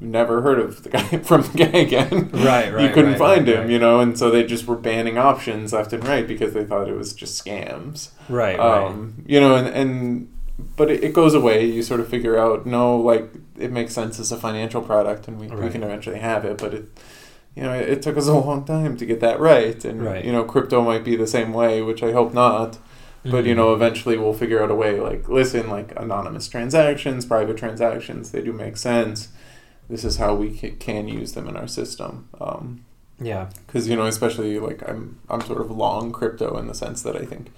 S5: never heard of the guy from the guy again.
S4: Right, right,
S5: you couldn't
S4: right,
S5: find
S4: right,
S5: him
S4: right.
S5: you know? And so they just were banning options left and right because they thought it was just scams.
S4: Right, right.
S5: um, you know, and, and but it, it goes away. You sort of figure out, no, like it makes sense as a financial product, and we, we can eventually have it. But it, you know, it, took us a long time to get that right, and
S4: Right.
S5: you know, crypto might be the same way, which I hope not. But you
S4: Mhm.
S5: know, eventually we'll figure out a way. Like, listen, like anonymous transactions, private transactions, they do make sense. This is how we ca- can use them in our system. Um,
S4: Yeah.
S5: because you know especially like i'm i'm sort of long crypto in the sense that i think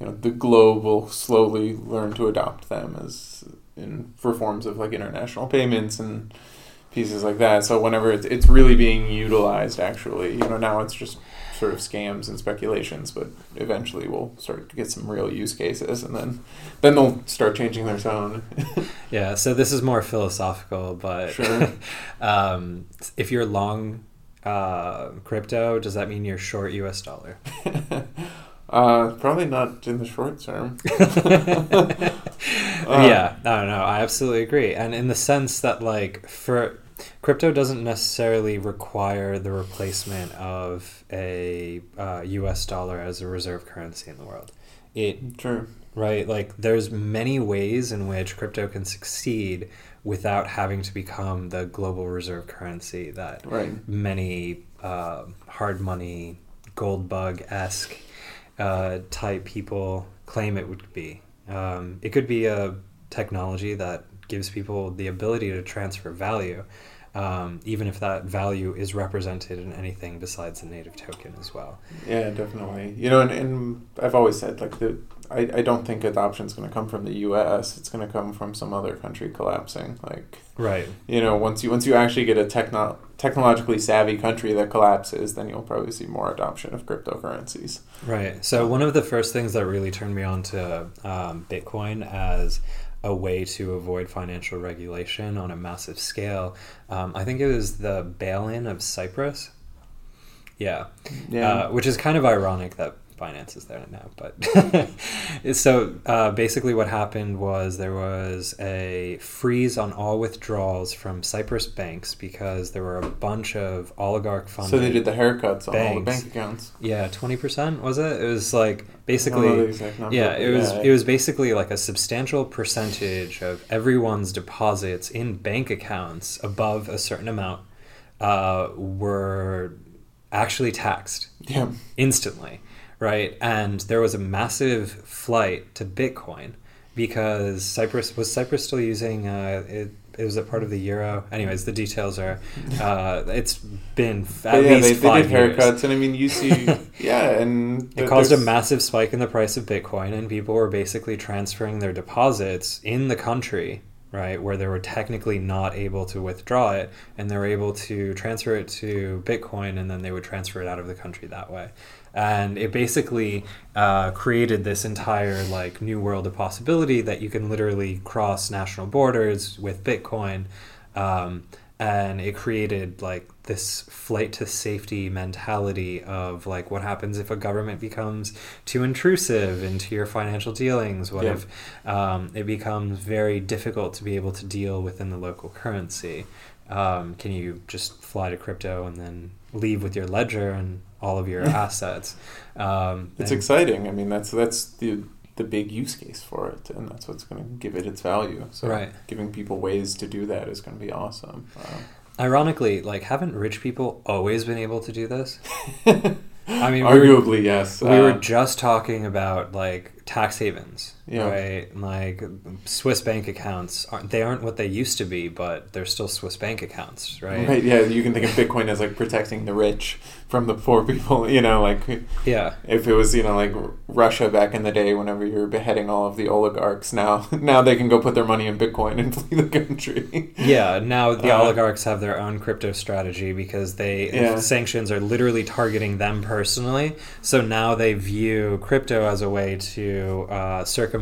S5: you know the globe will slowly learn to adopt them as in for forms of like international payments and pieces like that so whenever it's, it's really being utilized actually you know now it's just sort of scams and speculations but eventually we'll start to get some real use cases and then then they'll start changing their tone
S4: Yeah, so this is more philosophical, but
S5: Sure.
S4: um, if you're long uh, crypto, does that mean you're short US dollar?
S5: uh probably not in the short term
S4: yeah, I don't know. I absolutely agree. And in the sense that, like, for crypto doesn't necessarily require the replacement of a uh, US dollar as a reserve currency in the world. It
S5: true
S4: right like there's many ways in which crypto can succeed without having to become the global reserve currency that
S5: right
S4: many uh, hard money gold bug esque uh, type people claim it would be. Um, it could be a technology that gives people the ability to transfer value, um, even if that value is represented in anything besides the native token as well.
S5: Yeah, definitely. You know, and, and I've always said like the I, I don't think adoption is going to come from the U.S. It's going to come from some other country collapsing. Like
S4: Right.
S5: you know, once you once you actually get a techno technologically savvy country that collapses, then you'll probably see more adoption of cryptocurrencies.
S4: Right. So one of the first things that really turned me on to um, Bitcoin as a way to avoid financial regulation on a massive scale, um, I think it was the bail-in of Cyprus. Yeah.
S5: Yeah.
S4: Uh, which is kind of ironic that Binance is there now, but so uh, basically, what happened was there was a freeze on all withdrawals from Cyprus banks because there were a bunch of oligarch funds.
S5: so they did the haircuts on all the bank accounts.
S4: Yeah, twenty percent was it? It was like
S5: I don't know the
S4: basically.
S5: exact number,
S4: Yeah, it was
S5: yeah.
S4: it was basically like a substantial percentage of everyone's deposits in bank accounts above a certain amount uh, were actually taxed
S5: yeah.
S4: instantly, right? And there was a massive flight to Bitcoin because Cyprus was Cyprus still using uh, it. It was a part of the euro. Anyways, the details are. Uh, it's been f- at
S5: But yeah,
S4: least
S5: they, they
S4: five
S5: did
S4: years.
S5: haircuts, and I mean, you see, yeah, and
S4: It caused a massive spike in the price of Bitcoin, and people were basically transferring their deposits in the country, right, where they were technically not able to withdraw it, and they were able to transfer it to Bitcoin, and then they would transfer it out of the country that way. And it basically uh, created this entire like new world of possibility that you can literally cross national borders with Bitcoin. Um, and it created like this flight to safety mentality of like what happens if a government becomes too intrusive into your financial dealings what
S5: Yeah.
S4: if um, it becomes very difficult to be able to deal within the local currency um, can you just fly to crypto and then leave with your ledger and all of your assets um,
S5: It's
S4: and-
S5: exciting. I mean, that's that's the the big use case for it, and that's what's going to give it its value. So,
S4: Right.
S5: giving people ways to do that is going to be awesome. Uh,
S4: ironically like haven't rich people always been able to do this I mean, we were-
S5: arguably, yes.
S4: we were
S5: Uh,
S4: just talking about like tax havens
S5: Yeah.
S4: right like swiss bank accounts aren't they aren't what they used to be but they're still swiss bank accounts right,
S5: right. Yeah, you can think of Bitcoin as like protecting the rich from the poor people. You know, like
S4: yeah
S5: if it was you know like Russia back in the day, whenever you were beheading all of the oligarchs, now now they can go put their money in Bitcoin and flee the country.
S4: yeah now the
S5: Uh,
S4: oligarchs have their own crypto strategy because they
S5: Yeah.
S4: sanctions are literally targeting them personally so now they view crypto as a way to uh, circumvent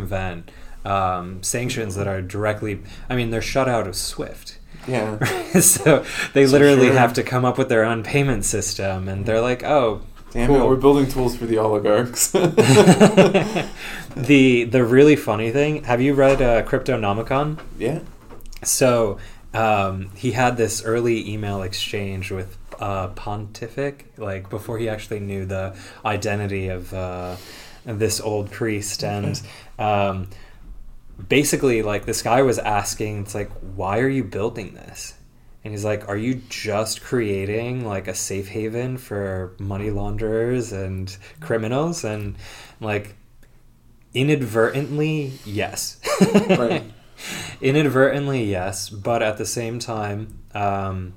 S4: um, sanctions that are directly i mean they're shut out of swift
S5: Yeah.
S4: so they literally
S5: sure.
S4: have to come up with their own payment system and they're like oh
S5: Damn
S4: cool.
S5: it, we're building tools for the oligarchs.
S4: the the really funny thing have you read uh, cryptonomicon
S5: yeah.
S4: so um, he had this early email exchange with uh, pontific like before he actually knew the identity of uh, this old priest and um, basically like this guy was asking it's like why are you building this and he's like are you just creating like a safe haven for money launderers and criminals and like inadvertently, yes.
S5: Right.
S4: inadvertently, yes, but at the same time, um,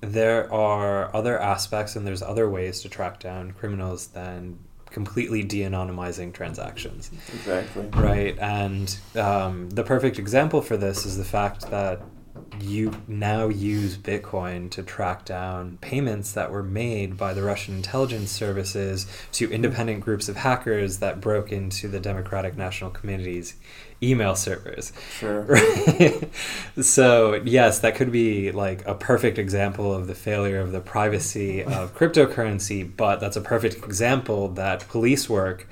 S4: there are other aspects and there's other ways to track down criminals than completely de-anonymizing transactions
S5: Exactly.
S4: right and um, the perfect example for this is the fact that you now use bitcoin to track down payments that were made by the russian intelligence services to independent groups of hackers that broke into the democratic national committee's email servers
S5: Sure.
S4: Right. so yes, that could be like a perfect example of the failure of the privacy of cryptocurrency, but that's a perfect example that police work,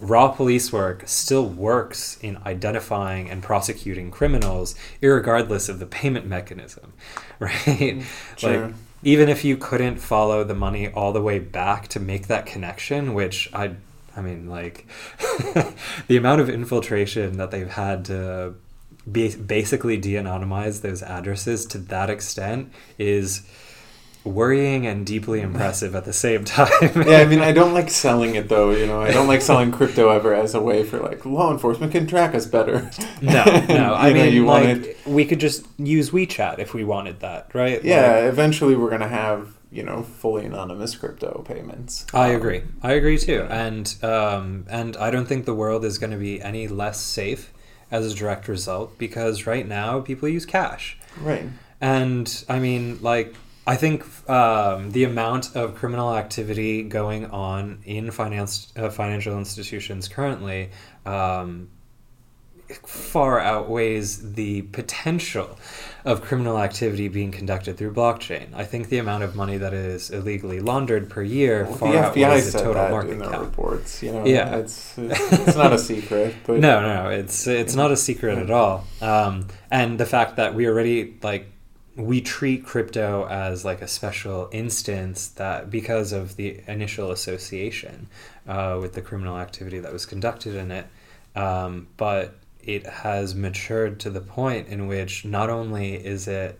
S4: raw police work, still works in identifying and prosecuting criminals, irregardless of the payment mechanism, right?
S5: Mm, sure.
S4: Like even if you couldn't follow the money all the way back to make that connection, which I I mean, like the amount of infiltration that they've had to be, basically de-anonymize those addresses to that extent is worrying and deeply impressive at the same time.
S5: yeah, I mean, I don't like selling it though. You know, I don't like selling crypto ever as a way for like law enforcement can track us better.
S4: no, no. I
S5: You know,
S4: mean,
S5: you
S4: like
S5: wanted-
S4: we could just use WeChat if we wanted that, right?
S5: Yeah,
S4: Like,
S5: eventually we're gonna have you know fully anonymous crypto payments.
S4: I agree. I agree too. And um, and I don't think the world is going to be any less safe as a direct result because right now people use cash.
S5: Right.
S4: And I mean, like, I think um, the amount of criminal activity going on in finance uh, financial institutions currently um, far outweighs the potential of criminal activity being conducted through blockchain. I think the amount of money that is illegally laundered per year
S5: Well,
S4: far
S5: the FBI
S4: outweighs the total
S5: that
S4: market
S5: in their
S4: cap.
S5: reports. You know,
S4: Yeah.
S5: it's it's not a secret. But
S4: No, no, it's it's not a secret at all. Um, and the fact that we already like we treat crypto as like a special instance that because of the initial association uh, with the criminal activity that was conducted in it, um, but it has matured to the point in which not only is it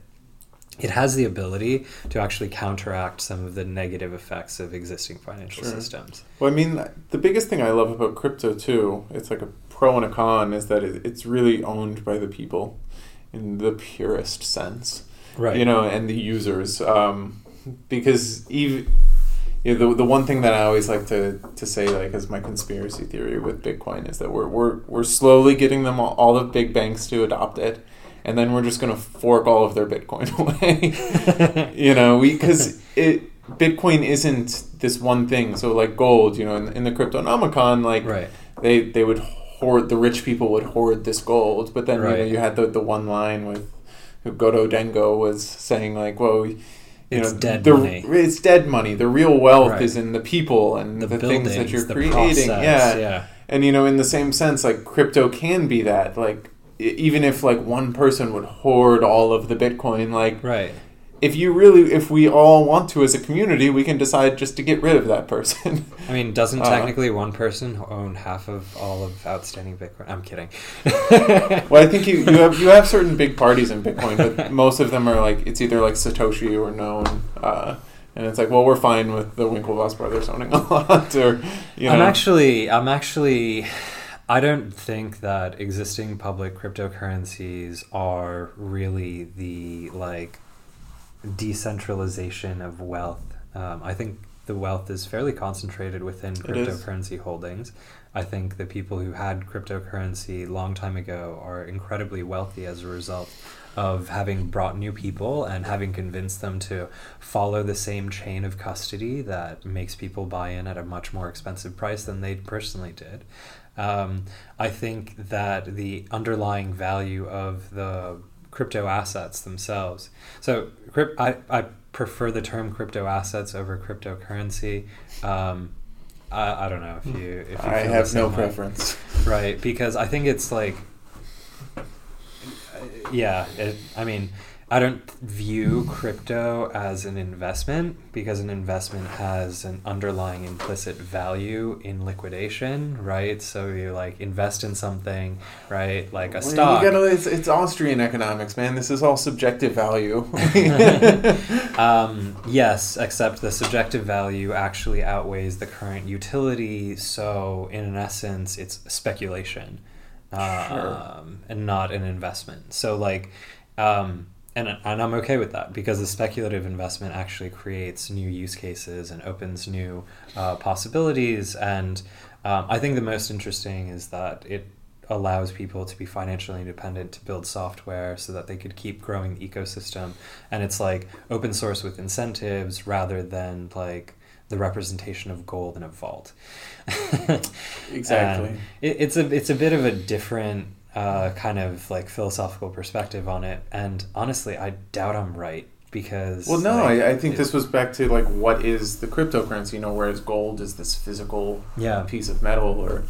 S4: it has the ability to actually counteract some of the negative effects of existing financial
S5: Sure.
S4: systems.
S5: Well, I mean, the biggest thing I love about crypto too, it's like a pro and a con, is that it, it's really owned by the people in the purest sense.
S4: Right.
S5: You know, and the users. Um, because even you know, the, the one thing that I always like to, to say, like, as my conspiracy theory with Bitcoin, is that we're, we're, we're slowly getting them all, all the big banks to adopt it, and then we're just going to fork all of their Bitcoin away. you know, we because it Bitcoin isn't this one thing. So like gold, you know, in, in the Cryptonomicon, like
S4: Right.
S5: they they would hoard the rich people would hoard this gold, but then you know you had the the one line with who Goto Dengo was saying like, well. You
S4: It's
S5: know,
S4: dead
S5: the,
S4: money.
S5: It's dead money. The real wealth
S4: Right.
S5: is in the people and
S4: The,
S5: the, things that you're creating.
S4: process,
S5: yeah.
S4: yeah.
S5: And you know, in the same sense, like crypto can be that. Like even if like one person would hoard all of the Bitcoin, like
S4: Right.
S5: If you really, if we all want to as a community, we can decide just to get rid of that person.
S4: I mean, doesn't
S5: Uh,
S4: technically one person own half of all of outstanding Bitcoin? I'm kidding.
S5: well, I think you, you have you have certain big parties in Bitcoin, but most of them are like it's either like Satoshi or known. Uh, and it's like, well, we're fine with the Winklevoss brothers owning a lot, or you know,
S4: I'm actually, I'm actually, I don't think that existing public cryptocurrencies are really the like decentralization of wealth. Um, I think the wealth is fairly concentrated within cryptocurrency holdings. I think the people who had cryptocurrency long time ago are incredibly wealthy as a result of having brought new people and having convinced them to follow the same chain of custody that makes people buy in at a much more expensive price than they personally did. Um, I think that the underlying value of the crypto assets themselves. So, I, I prefer the term crypto assets over cryptocurrency. Um, I, I don't know if you. If you
S5: I have no
S4: way.
S5: preference.
S4: Right, because I think it's like, uh, yeah, it, I mean, I don't view crypto as an investment because an investment has an underlying implicit value in liquidation, right? So you like invest in something, right? Like a
S5: Well,
S4: stock.
S5: You gotta, it's, it's Austrian economics, man. This is all subjective value.
S4: Um, yes, except the subjective value actually outweighs the current utility. So, in essence, it's speculation um, and not an investment. So, like, um, and, and I'm okay with that because the speculative investment actually creates new use cases and opens new uh, possibilities. And um, I think the most interesting is that it allows people to be financially independent to build software so that they could keep growing the ecosystem and it's like open source with incentives rather than like the representation of gold in a vault
S5: Exactly.
S4: It, it's a it's a bit of a different uh, kind of like philosophical perspective on it. And honestly i doubt i'm right because
S5: Well, no,
S4: like,
S5: I, I think
S4: it-
S5: this was back to like what is the cryptocurrency, you know, whereas gold? Is this physical
S4: yeah.
S5: piece of metal, or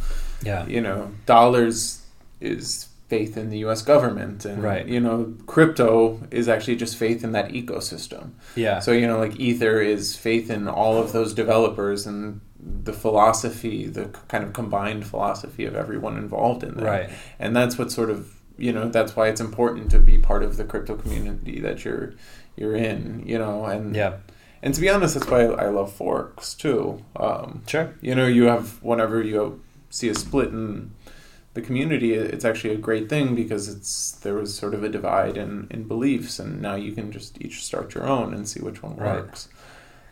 S4: yeah.
S5: you know, dollars is faith in the U.S. government, and
S4: Right.
S5: you know, crypto is actually just faith in that ecosystem.
S4: yeah.
S5: So you know, like Ether is faith in all of those developers. And the philosophy, the kind of combined philosophy of everyone involved in that.
S4: right.
S5: And that's what sort of you know that's why it's important to be part of the crypto community that you're you're in you know and
S4: yeah.
S5: and to be honest that's why i love forks too. Um,
S4: sure.
S5: you know you have whenever you see a split in the community it's actually a great thing because it's there was sort of a divide in, in beliefs and now you can just each start your own and see which one
S4: Right.
S5: works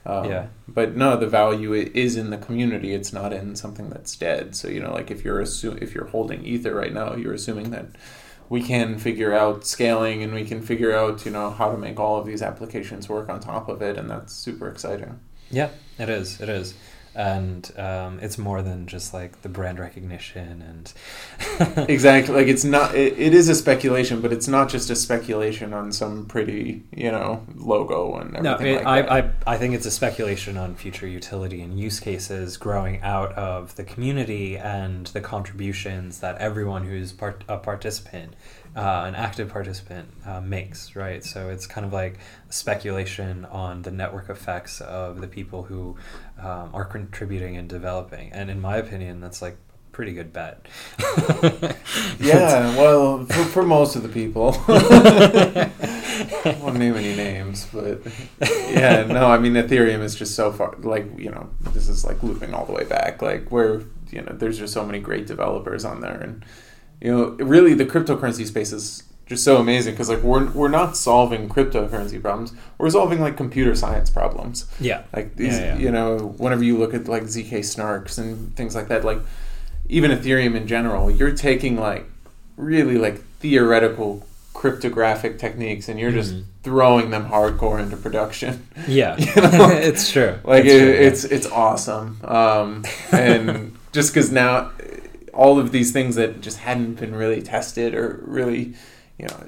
S5: um,
S4: Yeah.
S5: but no the value is in the community it's not in something that's dead so you know like if you're assu- if you're holding ether right now you're assuming that we can figure out scaling and we can figure out you know how to make all of these applications work on top of it and that's super exciting
S4: Yeah, it is. It is. And um, it's more than just like the brand recognition and
S5: exactly like it's not it, it is a speculation but it's not just a speculation on some pretty you know logo and
S4: no,
S5: everything
S4: it,
S5: like.
S4: I, I I think it's a speculation on future utility and use cases growing out of the community and the contributions that everyone who's part, a participant, uh, an active participant, uh, makes. Right. So it's kind of like speculation on the network effects of the people who um, are contributing and developing. And in my opinion, that's like a pretty good bet.
S5: yeah well for, for most of the people I won't name any names but yeah no i mean ethereum is just so far like you know this is like looping all the way back like where you know there's just so many great developers on there and you know really the cryptocurrency space is just so amazing because like we're, we're not solving cryptocurrency problems we're solving like computer science problems
S4: yeah.
S5: like these
S4: Yeah, yeah.
S5: you know whenever you look at like zk snarks and things like that like even ethereum in general you're taking like really like theoretical cryptographic techniques and you're just
S4: Mhm.
S5: throwing them hardcore into production
S4: Yeah,
S5: You know?
S4: it's true.
S5: like
S4: It's
S5: it,
S4: true, yeah.
S5: it's it's awesome um, and just because now all of these things that just hadn't been really tested or really you know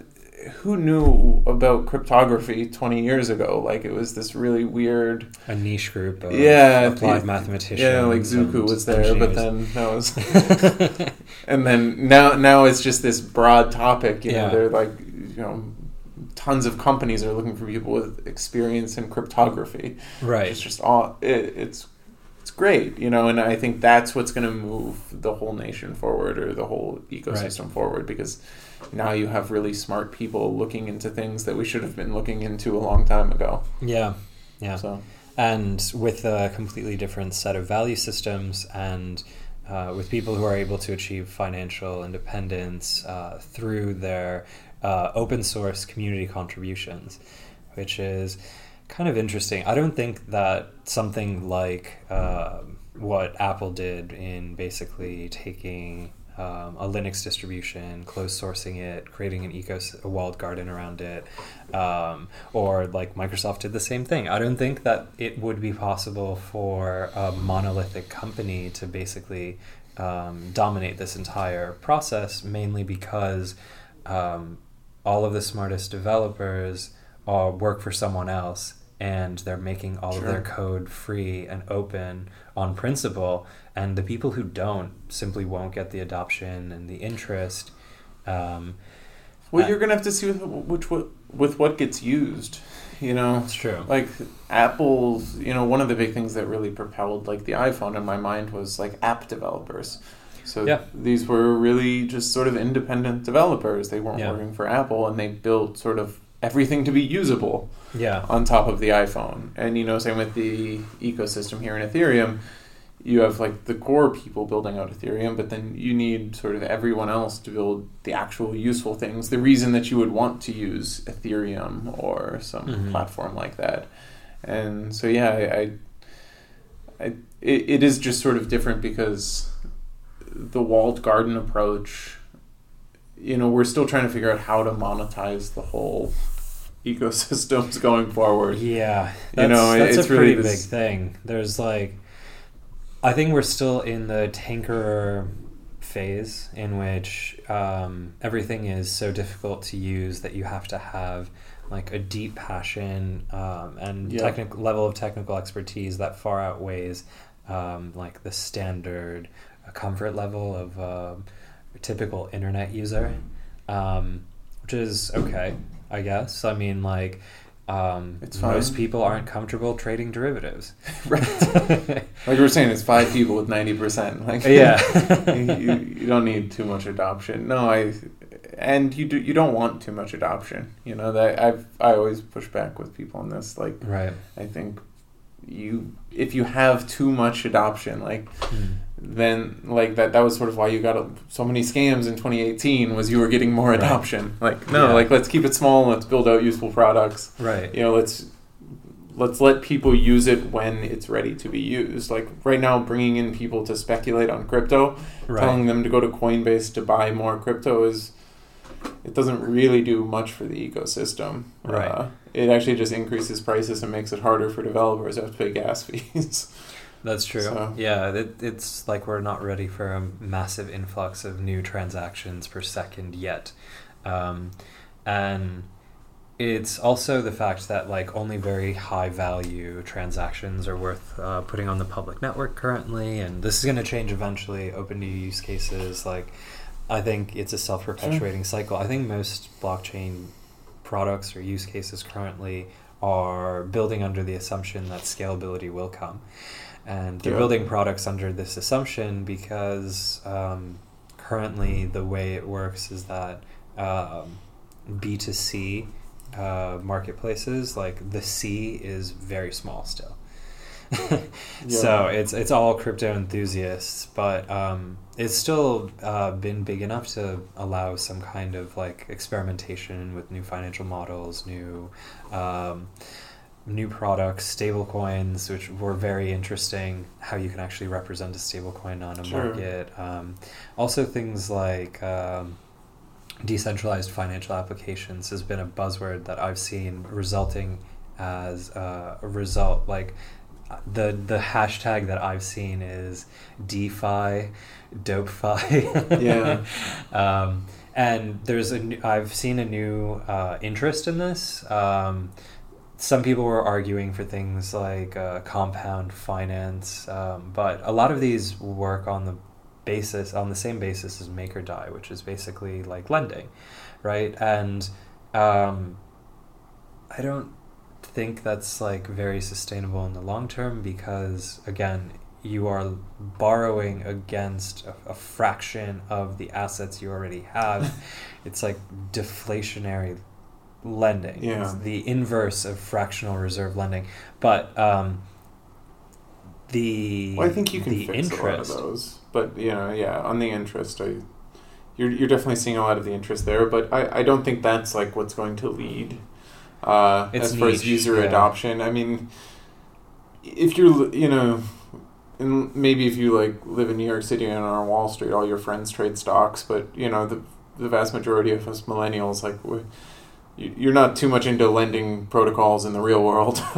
S5: who knew about cryptography 20 years ago like it was this really weird
S4: a niche group of
S5: Yeah,
S4: applied
S5: the-
S4: mathematicians.
S5: yeah like
S4: Zooko
S5: was there but then that was and then now now it's just this broad topic you know
S4: Yeah.
S5: they're like you know tons of companies are looking for people with experience in cryptography
S4: right.
S5: it's just all it, it's great you know and i think that's what's going to move the whole nation forward or the whole ecosystem forward because now you have really smart people looking into things that we should have been looking into a long time ago.
S4: Yeah, yeah.
S5: so.
S4: And with a completely different set of value systems and uh, with people who are able to achieve financial independence uh, through their uh, open source community contributions, which is kind of interesting. I don't think that something like uh, what Apple did in basically taking um, a Linux distribution, closed sourcing it, creating an ecos- a walled garden around it, um, or like Microsoft did the same thing. I don't think that it would be possible for a monolithic company to basically um, dominate this entire process, mainly because um, all of the smartest developers are, work for someone else and they're making all of their code free and open on principle and the people who don't simply won't get the adoption and the interest um,
S5: Well,
S4: Uh,
S5: you're gonna have to see with which what with what gets used. You know,
S4: It's true.
S5: like Apple's. You know, one of the big things that really propelled like the iPhone in my mind was like app developers. So
S4: Yeah.
S5: these were really just sort of independent developers. They weren't
S4: Yeah.
S5: working for Apple, and they built sort of everything to be usable
S4: Yeah.
S5: on top of the iPhone. And you know, same with the ecosystem here in Ethereum. You have like the core people building out Ethereum, but then you need sort of everyone else to build the actual useful things. The reason that you would want to use Ethereum or some
S4: Mhm.
S5: platform like that. And so yeah, I, I, I it, it is just sort of different because the walled garden approach you know, we're still trying to figure out how to monetize the whole ecosystems going forward.
S4: Yeah,
S5: You know,
S4: that's
S5: it's
S4: a pretty
S5: really this-
S4: big thing. There's like, I think we're still in the tinkerer phase in which um, everything is so difficult to use that you have to have like a deep passion um, and
S5: Yeah.
S4: technical level of technical expertise that far outweighs um, like the standard uh, comfort level of um a typical internet user, um, which is okay, I guess. I mean, like. Um,
S5: It's
S4: most people aren't comfortable trading derivatives.
S5: Right. Like we were saying, it's five people with ninety percent. Like
S4: Yeah.
S5: you, you don't need too much adoption. No, I and you do you don't want too much adoption. You know that I've I always push back with people on this. Like
S4: right.
S5: I think you if you have too much adoption, like
S4: Mm.
S5: Then like that that was sort of why you got so many scams in 2018 was you were getting more
S4: Right.
S5: adoption. Like no,
S4: Yeah.
S5: like let's keep it small. Let's build out useful products.
S4: Right.
S5: you know let's let's let people use it when it's ready to be used like right now bringing in people to speculate on crypto telling them to go to coinbase to buy more crypto is it doesn't really do much for the ecosystem
S4: Right.
S5: uh, it actually just increases prices and makes it harder for developers to have to pay gas fees
S4: That's true.
S5: So-
S4: Yeah, it, it's like we're not ready for a massive influx of new transactions per second yet. Um, and it's also the fact that like only very high value transactions are worth uh, putting on the public network currently, and this is going to change eventually. Open new use cases, like I think it's a self perpetuating cycle. I think most blockchain products or use cases currently are building under the assumption that scalability will come. And they're
S5: Yeah.
S4: building products under this assumption because um, currently the way it works is that um, B2C uh, marketplaces, like the C is very small still. So it's it's all crypto enthusiasts, but um, it's still uh, been big enough to allow some kind of like experimentation with new financial models, new um, new products, stable coins, which were very interesting. How you can actually represent a stable coin on a
S5: Sure.
S4: market. Um, also, things like um, decentralized financial applications has been a buzzword that I've seen resulting as uh, a result like the the hashtag that I've seen is DeFi, DopeFi.
S5: Yeah.
S4: um, and there's a new, I've seen a new uh, interest in this. Um, some people were arguing for things like uh, compound finance, um, but a lot of these work on the basis on the same basis as Dai which is basically like lending, right? And um, I don't think that's like very sustainable in the long term because again you are borrowing against a, a fraction of the assets you already have it's like deflationary lending
S5: Yeah.
S4: it's the inverse of fractional reserve lending but um the
S5: well, i think you can
S4: the
S5: fix a lot of
S4: interest
S5: those but you know yeah on the interest i you're, you're definitely seeing a lot of the interest there but i, I don't think that's like what's going to lead uh, as far as user
S4: yeah.
S5: adoption. I mean, if you're, you know, and maybe if you like live in New York City and on Wall Street, all your friends trade stocks, but you know the the vast majority of us millennials like we, you're not too much into lending protocols in the real world,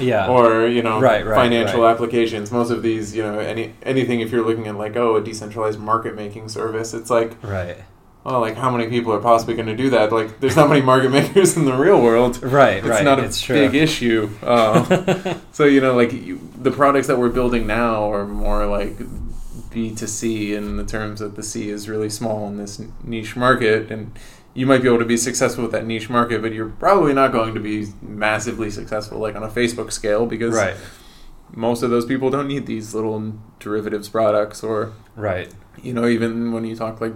S4: yeah
S5: or you know
S4: Right, right,
S5: financial
S4: right.
S5: applications. Most of these, you know, any anything if you're looking at like oh a decentralized market making service, it's like
S4: right
S5: well like how many people are possibly going to do that? Like there's not many market makers in the real world
S4: right
S5: it's
S4: right
S5: not a
S4: it's true
S5: big issue. Uh, so you know, like you, the products that we're building now are more like B to C in the terms that the C is really small in this niche market, and you might be able to be successful with that niche market, but you're probably not going to be massively successful like on a Facebook scale because
S4: Right.
S5: most of those people don't need these little derivatives products or
S4: Right.
S5: you know even when you talk like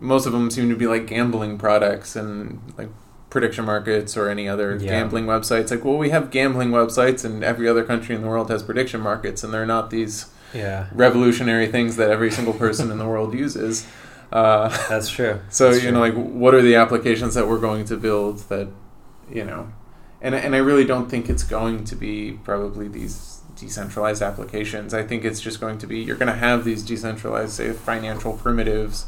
S5: most of them seem to be like gambling products and like prediction markets or any other
S4: Yeah.
S5: gambling websites like well we have gambling websites and every other country in the world has prediction markets and they're not these
S4: Yeah.
S5: revolutionary things that every single person in the world uses uh,
S4: That's true.
S5: so
S4: That's
S5: you
S4: true.
S5: know like what are the applications that we're going to build that you know and and I really don't think it's going to be probably these decentralized applications. I think it's just going to be you're going to have these decentralized say financial primitives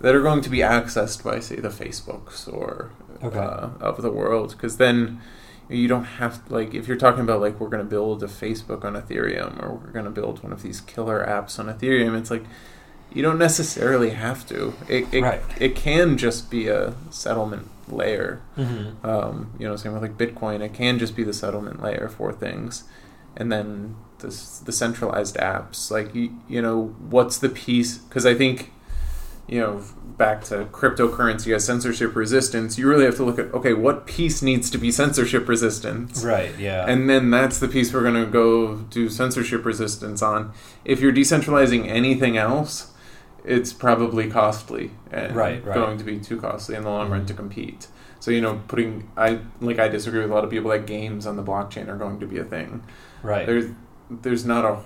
S5: that are going to be accessed by say the Facebooks or
S4: Okay.
S5: uh, of the world because then you don't have like if you're talking about like we're going to build a Facebook on Ethereum or we're going to build one of these killer apps on Ethereum it's like you don't necessarily have to it it,
S4: Right.
S5: it can just be a settlement layer
S4: Mhm.
S5: um, you know same with like Bitcoin it can just be the settlement layer for things and then this the centralized apps like you, you know what's the piece because I think you know back to cryptocurrency as censorship resistance you really have to look at okay what piece needs to be censorship resistant
S4: Right. Yeah.
S5: and then that's the piece we're going to go do censorship resistance on if you're decentralizing anything else it's probably costly and
S4: Right, right.
S5: going to be too costly in the long run to
S4: Mhm.
S5: compete so you know putting i like i disagree with a lot of people that games on the blockchain are going to be a thing
S4: right.
S5: there's there's not a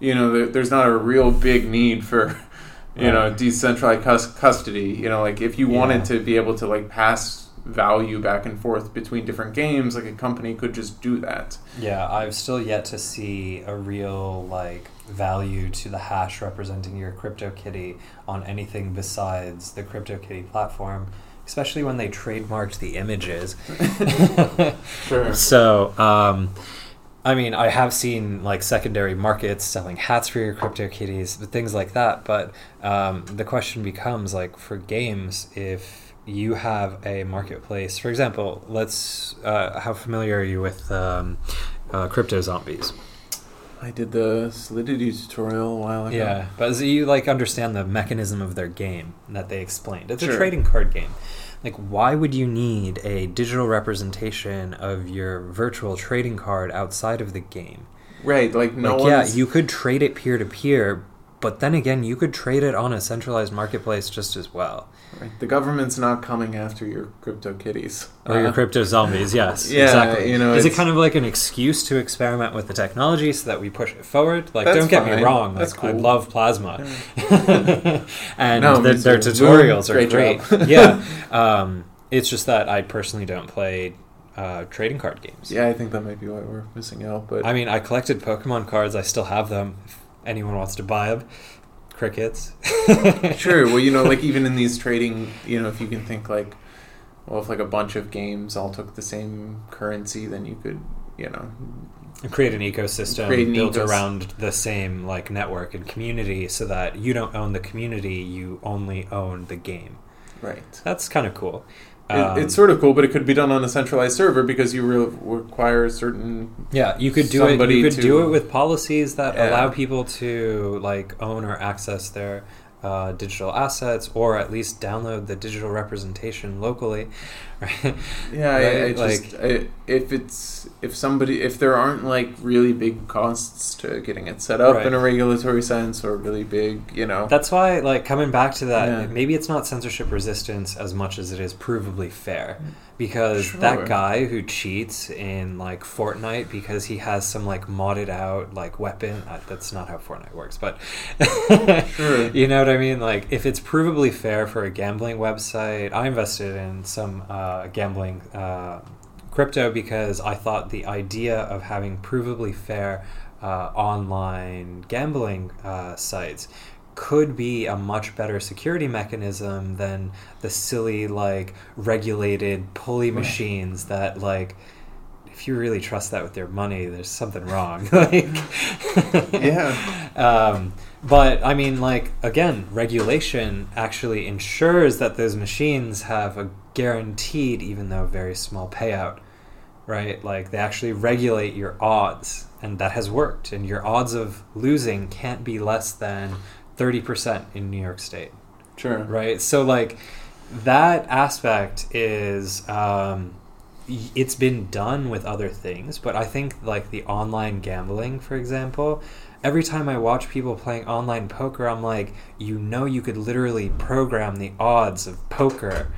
S5: you know there, there's not a real big need for you know decentralized cus- custody you know like if you wanted to be able to like pass value back and forth between different games like a company could just do that
S4: Yeah, I've still yet to see a real like value to the hash representing your CryptoKitty on anything besides the CryptoKitty platform, especially when they trademarked the images.
S5: Sure.
S4: So, um, I mean, I have seen like secondary markets selling hats for your CryptoKitties, but things like that. But um, the question becomes like for games, if you have a marketplace, for example, let's. Uh, how familiar are you with um, uh, CryptoZombies?
S5: I did the Solidity tutorial a while ago.
S4: Yeah, but as you like understand the mechanism of their game that they explained. It's a trading card game. Like, why would you need a digital representation of your virtual trading card outside of the game?
S5: Right, like no
S4: like, yeah, you could trade it peer to peer, but then again, you could trade it on a centralized marketplace just as well.
S5: right, the government's not coming after your CryptoKitties.
S4: Or your
S5: Uh,
S4: CryptoZombies, yes,
S5: yeah,
S4: exactly.
S5: you know,
S4: is it kind of like an excuse to experiment with the technology so that we push it forward? Like, don't get
S5: fine.
S4: me wrong,
S5: That's
S4: like, I love Plasma, and
S5: No,
S4: their, their tutorials are
S5: Great
S4: great. yeah, um, it's just that I personally don't play uh, trading card games.
S5: Yeah, I think that might be why we're missing out. But
S4: I mean, I collected Pokemon cards. I still have them. If anyone wants to buy them, crickets.
S5: sure, well, you know, like even in these trading, you know, if you can think like, well, if like a bunch of games all took the same currency, then you could, you know,
S4: create an ecosystem
S5: Create an
S4: built
S5: ecos-
S4: around the same like network and community so that you don't own the community you only own the game
S5: right.
S4: that's kind of cool
S5: It,
S4: Um,
S5: it's sort of cool, but it could be done on a centralized server because you re- require certain.
S4: yeah you could do it you could
S5: to-
S4: do it with policies that
S5: Yeah.
S4: allow people to like own or access their uh, digital assets or at least download the digital representation locally right
S5: Yeah, I, I
S4: Right,
S5: just I, if it's if somebody if there aren't like really big costs to getting it set up
S4: Right.
S5: in a regulatory sense or really big, you know.
S4: That's why, like, coming back to that,
S5: Yeah.
S4: maybe it's not censorship resistance as much as it is provably fair. Because
S5: Sure.
S4: that guy who cheats in, like, Fortnite because he has some, like, modded out, like, weapon, uh, that's not how Fortnite works, but.
S5: Sure.
S4: You know what I mean? Like, if it's provably fair for a gambling website, I invested in some uh, gambling uh, crypto because I thought the idea of having provably fair uh, online gambling uh, sites could be a much better security mechanism than the silly like regulated pulley machines that like if you really trust that with your money there's something wrong like
S5: Yeah.
S4: um, but I mean, like again, regulation actually ensures that those machines have a guaranteed, even though very small payout, right? Like they actually regulate your odds, and that has worked. And your odds of losing can't be less than thirty percent in New York State
S5: Sure.
S4: right? So like that aspect is um, it's been done with other things, but I think like the online gambling, for example. Every time I watch people playing online poker, I'm like, you know, you could literally program the odds of poker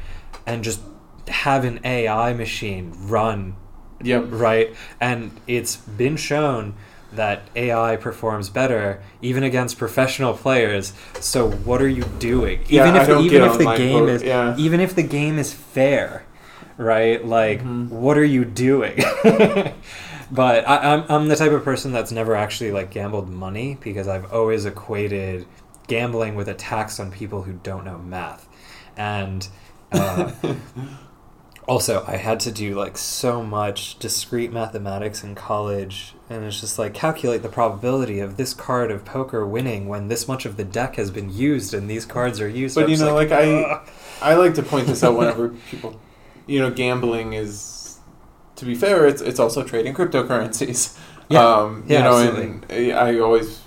S4: and just have an AI machine run
S5: Yep.
S4: right? And it's been shown that AI performs better even against professional players. So what are you doing?
S5: Yeah,
S4: even if
S5: don't
S4: even if the game is
S5: yeah.
S4: even if the game is fair, right? Like
S5: Mm-hmm.
S4: what are you doing? but I, I'm I'm the type of person that's never actually like gambled money because I've always equated gambling with a tax on people who don't know math, and. Uh, also i had to do like so much discrete mathematics in college and it's just like calculate the probability of this card of poker winning when this much of the deck has been used and these cards are used
S5: But
S4: I'm
S5: you know, like, I, I like to point this out whenever people, you know, gambling is, to be fair, it's it's also trading cryptocurrencies.
S4: Yeah.
S5: Um, you
S4: Yeah,
S5: know,
S4: absolutely.
S5: and I always,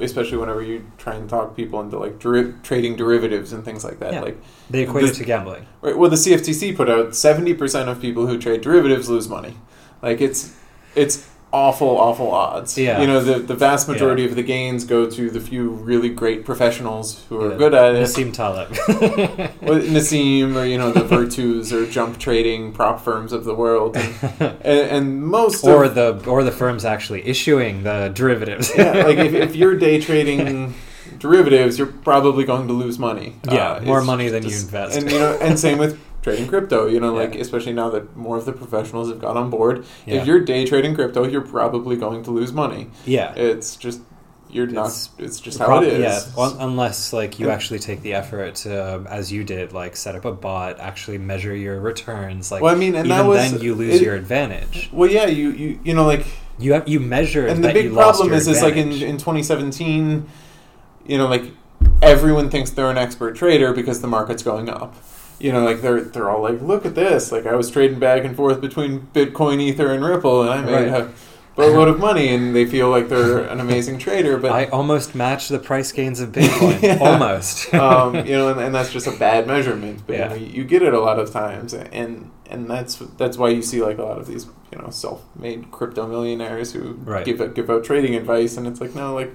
S5: especially whenever you try and talk people into like deri- trading derivatives and things like that,
S4: Yeah.
S5: like
S4: they equate it to gambling
S5: Right, well, the CFTC put out seventy percent of people who trade derivatives lose money. Like it's it's awful, awful odds.
S4: Yeah.
S5: you know the the vast majority of the gains go to the few really great professionals who are
S4: Yeah.
S5: good at it.
S4: Nassim Taleb
S5: Well, Nassim or you know the Virtus or jump trading prop firms of the world, and, and, and most
S4: or
S5: of,
S4: the or the firms actually issuing the derivatives
S5: yeah, like if, if you're day trading derivatives, you're probably going to lose money.
S4: Yeah,
S5: Uh,
S4: more money than you invest.
S5: and you know, and same with trading crypto. You know, like especially now that more of the professionals have got on board.
S4: Yeah.
S5: If you're day trading crypto, you're probably going to lose money.
S4: yeah
S5: It's just you're not.
S4: It's
S5: It's just how it is.
S4: Yeah, un- unless like you actually take the effort to, um, as you did, like set up a bot, actually measure your returns. Like,
S5: Well, I mean, and
S4: even
S5: that was-
S4: then you lose
S5: it-
S4: your advantage.
S5: Well, yeah, you you you know like
S4: You have you measured,
S5: and the big problem is is like in, in 2017 you know like everyone thinks they're an expert trader because the market's going up you know like they're they're all like look at this like i was trading back and forth between bitcoin ether and ripple and i made
S4: Right.
S5: a boatload of money and they feel like they're an amazing trader but
S4: I almost matched the price gains of Bitcoin.
S5: Yeah.
S4: Almost.
S5: um, you know, and, and that's just a bad measurement. But
S4: Yeah.
S5: you, know, you get it a lot of times, and and that's that's why you see like a lot of these you know self-made crypto millionaires who
S4: Right.
S5: give out, give out trading advice, and it's like no, like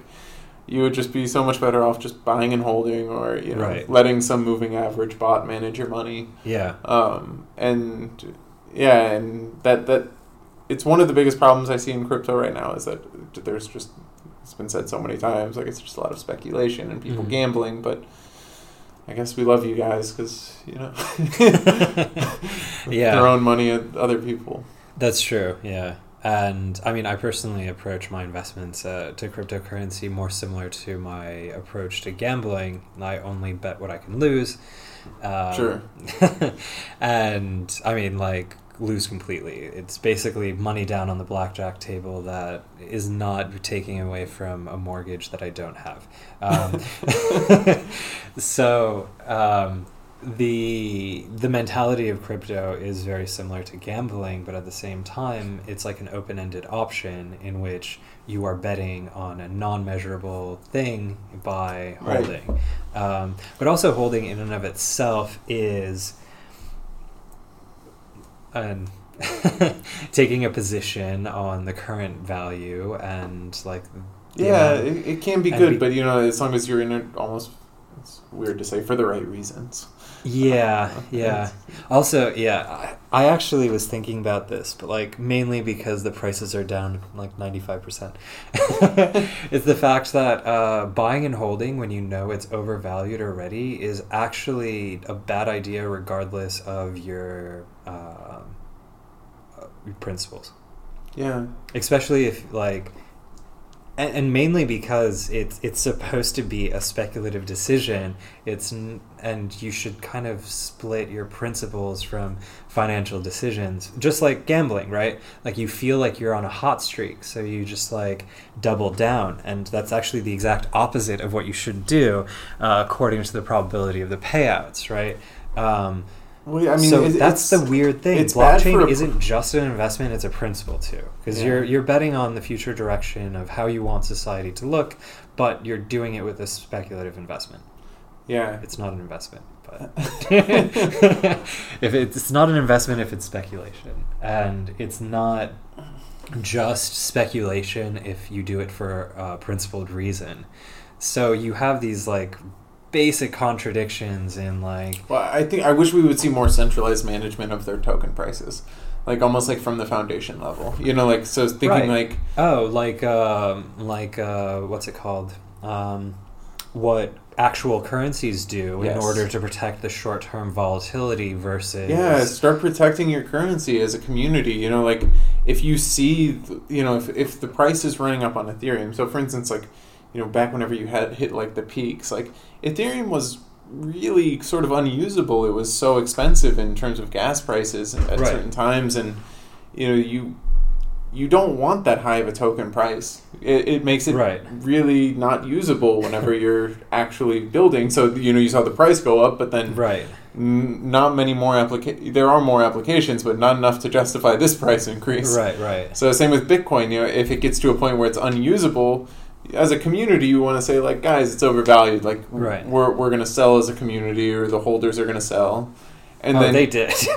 S5: you would just be so much better off just buying and holding, or you know,
S4: Right.
S5: letting some moving average bot manage your money.
S4: yeah.
S5: Um, and yeah, and that that it's one of the biggest problems I see in crypto right now is that there's just it's been said so many times like it's just a lot of speculation and people
S4: Mhm.
S5: gambling, but I guess we love you guys because you know
S4: Yeah.
S5: throwing money at other people.
S4: That's true, yeah. And I mean, I personally approach my investments uh, to cryptocurrency more similar to my approach to gambling. I only bet what I can lose. Um,
S5: Sure.
S4: and I mean, like, lose completely. It's basically money down on the blackjack table that is not taking away from a mortgage that I don't have. Um, so, um, the the mentality of crypto is very similar to gambling, but at the same time, it's like an open ended option in which you are betting on a non measurable thing by
S5: Right.
S4: holding. Um, but also, holding in and of itself is an taking a position on the current value and like
S5: Yeah,
S4: amount-
S5: it, it can be good,
S4: we-
S5: but you know, as long as you're in it, almost it's weird to say for the right reasons.
S4: Yeah,
S5: Uh,
S4: yeah. Also, yeah, I, I actually was thinking about this, but like mainly because the prices are down like 95%. it's the fact that uh, buying and holding when you know it's overvalued already is actually a bad idea regardless of your, um uh, your principles.
S5: Yeah,
S4: Especially if like and, and mainly because it's it's supposed to be a speculative decision. It's n- and you should kind of split your principles from financial decisions, just like gambling, right? Like you feel like you're on a hot streak, so you just like double down, and that's actually the exact opposite of what you should do, uh, according to the probability of the payouts, right? Um,
S5: well, I mean,
S4: so
S5: it-
S4: that's the weird thing. Blockchain
S5: a-
S4: isn't just an investment; it's a principle too. Because
S5: Yeah.
S4: you're you're betting on the future direction of how you want society to look, but you're doing it with a speculative investment.
S5: Yeah,
S4: It's not an investment. But if it's, it's not an investment, if it's speculation, and it's not just speculation if you do it for a principled reason. So you have these like basic contradictions in like
S5: Well, I think I wish we would see more centralized management of their token prices, like almost like from the foundation level. You know, like so thinking
S4: Right.
S5: like
S4: oh like um like uh, what's it called um, what actual currencies do in order to protect the short-term volatility versus
S5: yeah, start protecting your currency as a community. You know, like if you see, you know, if if the price is running up on Ethereum. So for instance, like you know, back whenever you had hit like the peaks, like Ethereum was really sort of unusable. It was so expensive in terms of gas prices at
S4: Right.
S5: certain times, and you know you you don't want that high of a token price. It, it makes it
S4: Right.
S5: really not usable whenever you're actually building. So you know you saw the price go up, but then
S4: right
S5: n- not many more applica- There are more applications, but not enough to justify this price increase.
S4: right right
S5: So same with Bitcoin. You know, if it gets to a point where it's unusable, as a community, you want to say like, guys, it's overvalued. Like,
S4: Right.
S5: we're we're gonna sell as a community, or the holders are gonna sell. And
S4: oh,
S5: then
S4: they did.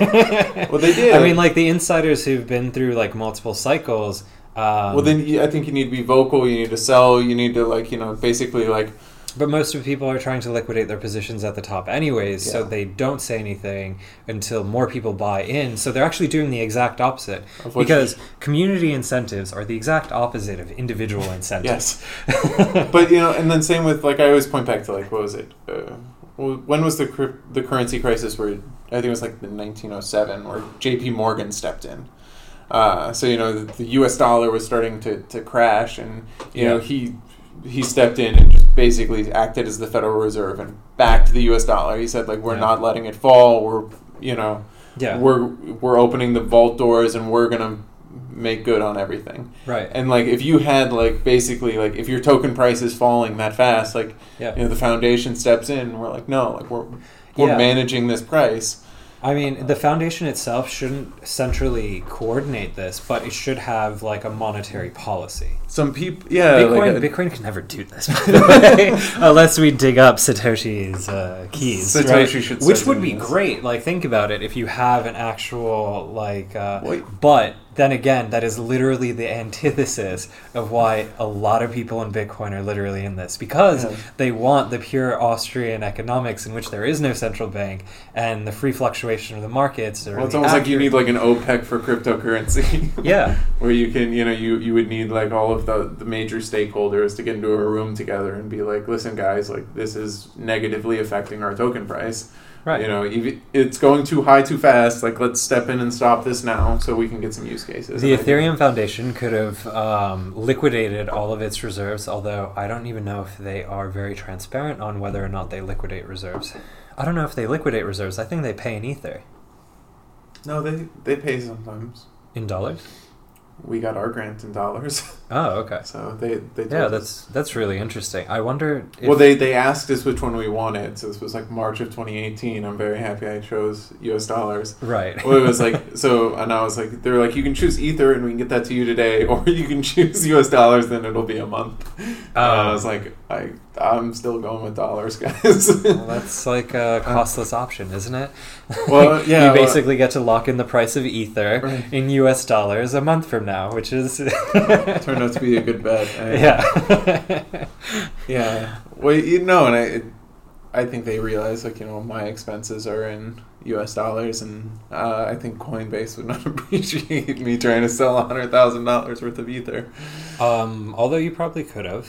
S5: Well, they did.
S4: I mean, like the insiders who've been through like multiple cycles. Um,
S5: well, then I think you need to be vocal. You need to sell. You need to like you know basically like
S4: but most of the people are trying to liquidate their positions at the top, anyways. So they don't say anything until more people buy in. So they're actually doing the exact opposite because community incentives are the exact opposite of individual incentives.
S5: yes. but you know, and then same with like I always point back to like what was it? Uh, when was the cryp- the currency crisis? Where I think it was like the 1907, where J.P. Morgan stepped in. Uh, so you know the, the U.S. dollar was starting to, to crash, and you know he he stepped in and just basically acted as the Federal Reserve and backed the U.S. dollar. He said like we're
S4: Yeah.
S5: not letting it fall. We're you know
S4: yeah,
S5: we're we're opening the vault doors and we're gonna make good on everything.
S4: right.
S5: And like if you had like basically like if your token price is falling that fast, like
S4: yeah.
S5: you know the foundation steps in and we're like, no, like we're we're
S4: Yeah.
S5: managing this price.
S4: I mean, the foundation itself shouldn't centrally coordinate this, but it should have like a monetary policy.
S5: Some people yeah,
S4: Bitcoin,
S5: like a-
S4: Bitcoin can never do this, by the way, unless we dig up Satoshi's uh, keys.
S5: Satoshi
S4: right?
S5: should
S4: which would be
S5: this.
S4: great. Like, think about it. If you have an actual like, uh, but then again, that is literally the antithesis of why a lot of people in Bitcoin are literally in this because
S5: Yeah.
S4: they want the pure Austrian economics in which there is no central bank and the free fluctuation of the markets.
S5: Well, it's almost like you need like an OPEC for cryptocurrency.
S4: yeah.
S5: where you can you know you you would need like all of the the major stakeholders to get into a room together and be like listen guys like this is negatively affecting our token price
S4: Right.
S5: you know it's going too high too fast like let's step in and stop this now so we can get some use cases
S4: The
S5: And I
S4: Ethereum Foundation could have um, liquidated all of its reserves, although I don't even know if they are very transparent on whether or not they liquidate reserves. I don't know if they liquidate reserves. I think they pay in Ether.
S5: no they they pay sometimes
S4: In dollars?
S5: we got our grant in dollars
S4: Oh, okay.
S5: so they they told
S4: Yeah,
S5: us.
S4: that's that's really interesting. I wonder if
S5: well, they, they asked us which one we wanted, so this was like March of 2018. I'm very happy I chose U.S. dollars.
S4: right.
S5: well, it was like so, and I was like, they were like, you can choose Ether, and we can get that to you today, or you can choose U.S. dollars, then it'll be a month. Uh, I
S4: Oh.
S5: was like, I, I'm still going with dollars, guys.
S4: Well, that's like a costless option, isn't it?
S5: Well, yeah,
S4: you
S5: well-
S4: basically get to lock in the price of Ether
S5: Right.
S4: in U.S. dollars a month from now, which is
S5: turned out to be a good bet. I-
S4: yeah.
S5: yeah. Well, you know, and I, it, I think they realize like you know my expenses are in U.S. dollars, and uh, I think Coinbase would not appreciate me trying to sell hundred thousand dollars worth of Ether,
S4: um, although you probably could have.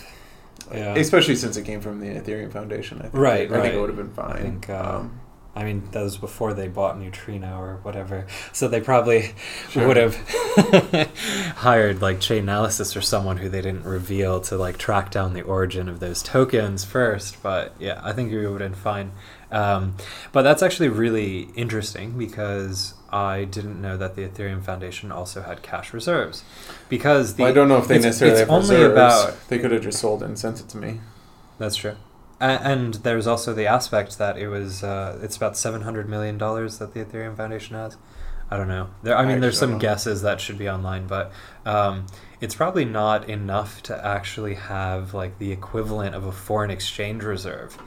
S4: Yeah.
S5: especially since it came from the Ethereum Foundation. I think
S4: Right,
S5: I think
S4: right.
S5: it would have been fine.
S4: I think, uh,
S5: um,
S4: I mean, that was before they bought Neutrino or whatever. So they probably
S5: Sure.
S4: would have hired like Chainalysis or someone who they didn't reveal to like track down the origin of those tokens first. But yeah, I think you would have been fine. Um, but that's actually really interesting because I didn't know that the Ethereum Foundation also had cash reserves. Because the
S5: well, I don't know if they
S4: it's-
S5: necessarily
S4: it's
S5: have
S4: only
S5: reserves.
S4: about
S5: They could have just sold it and sent it to me.
S4: That's true. A- And there's also the aspect that it was uh, it's about seven hundred million dollars that the Ethereum Foundation has. I don't know. There, I
S5: I
S4: mean, there's some guesses that should be online, but um, it's probably not enough to actually have like the equivalent of a foreign exchange reserve.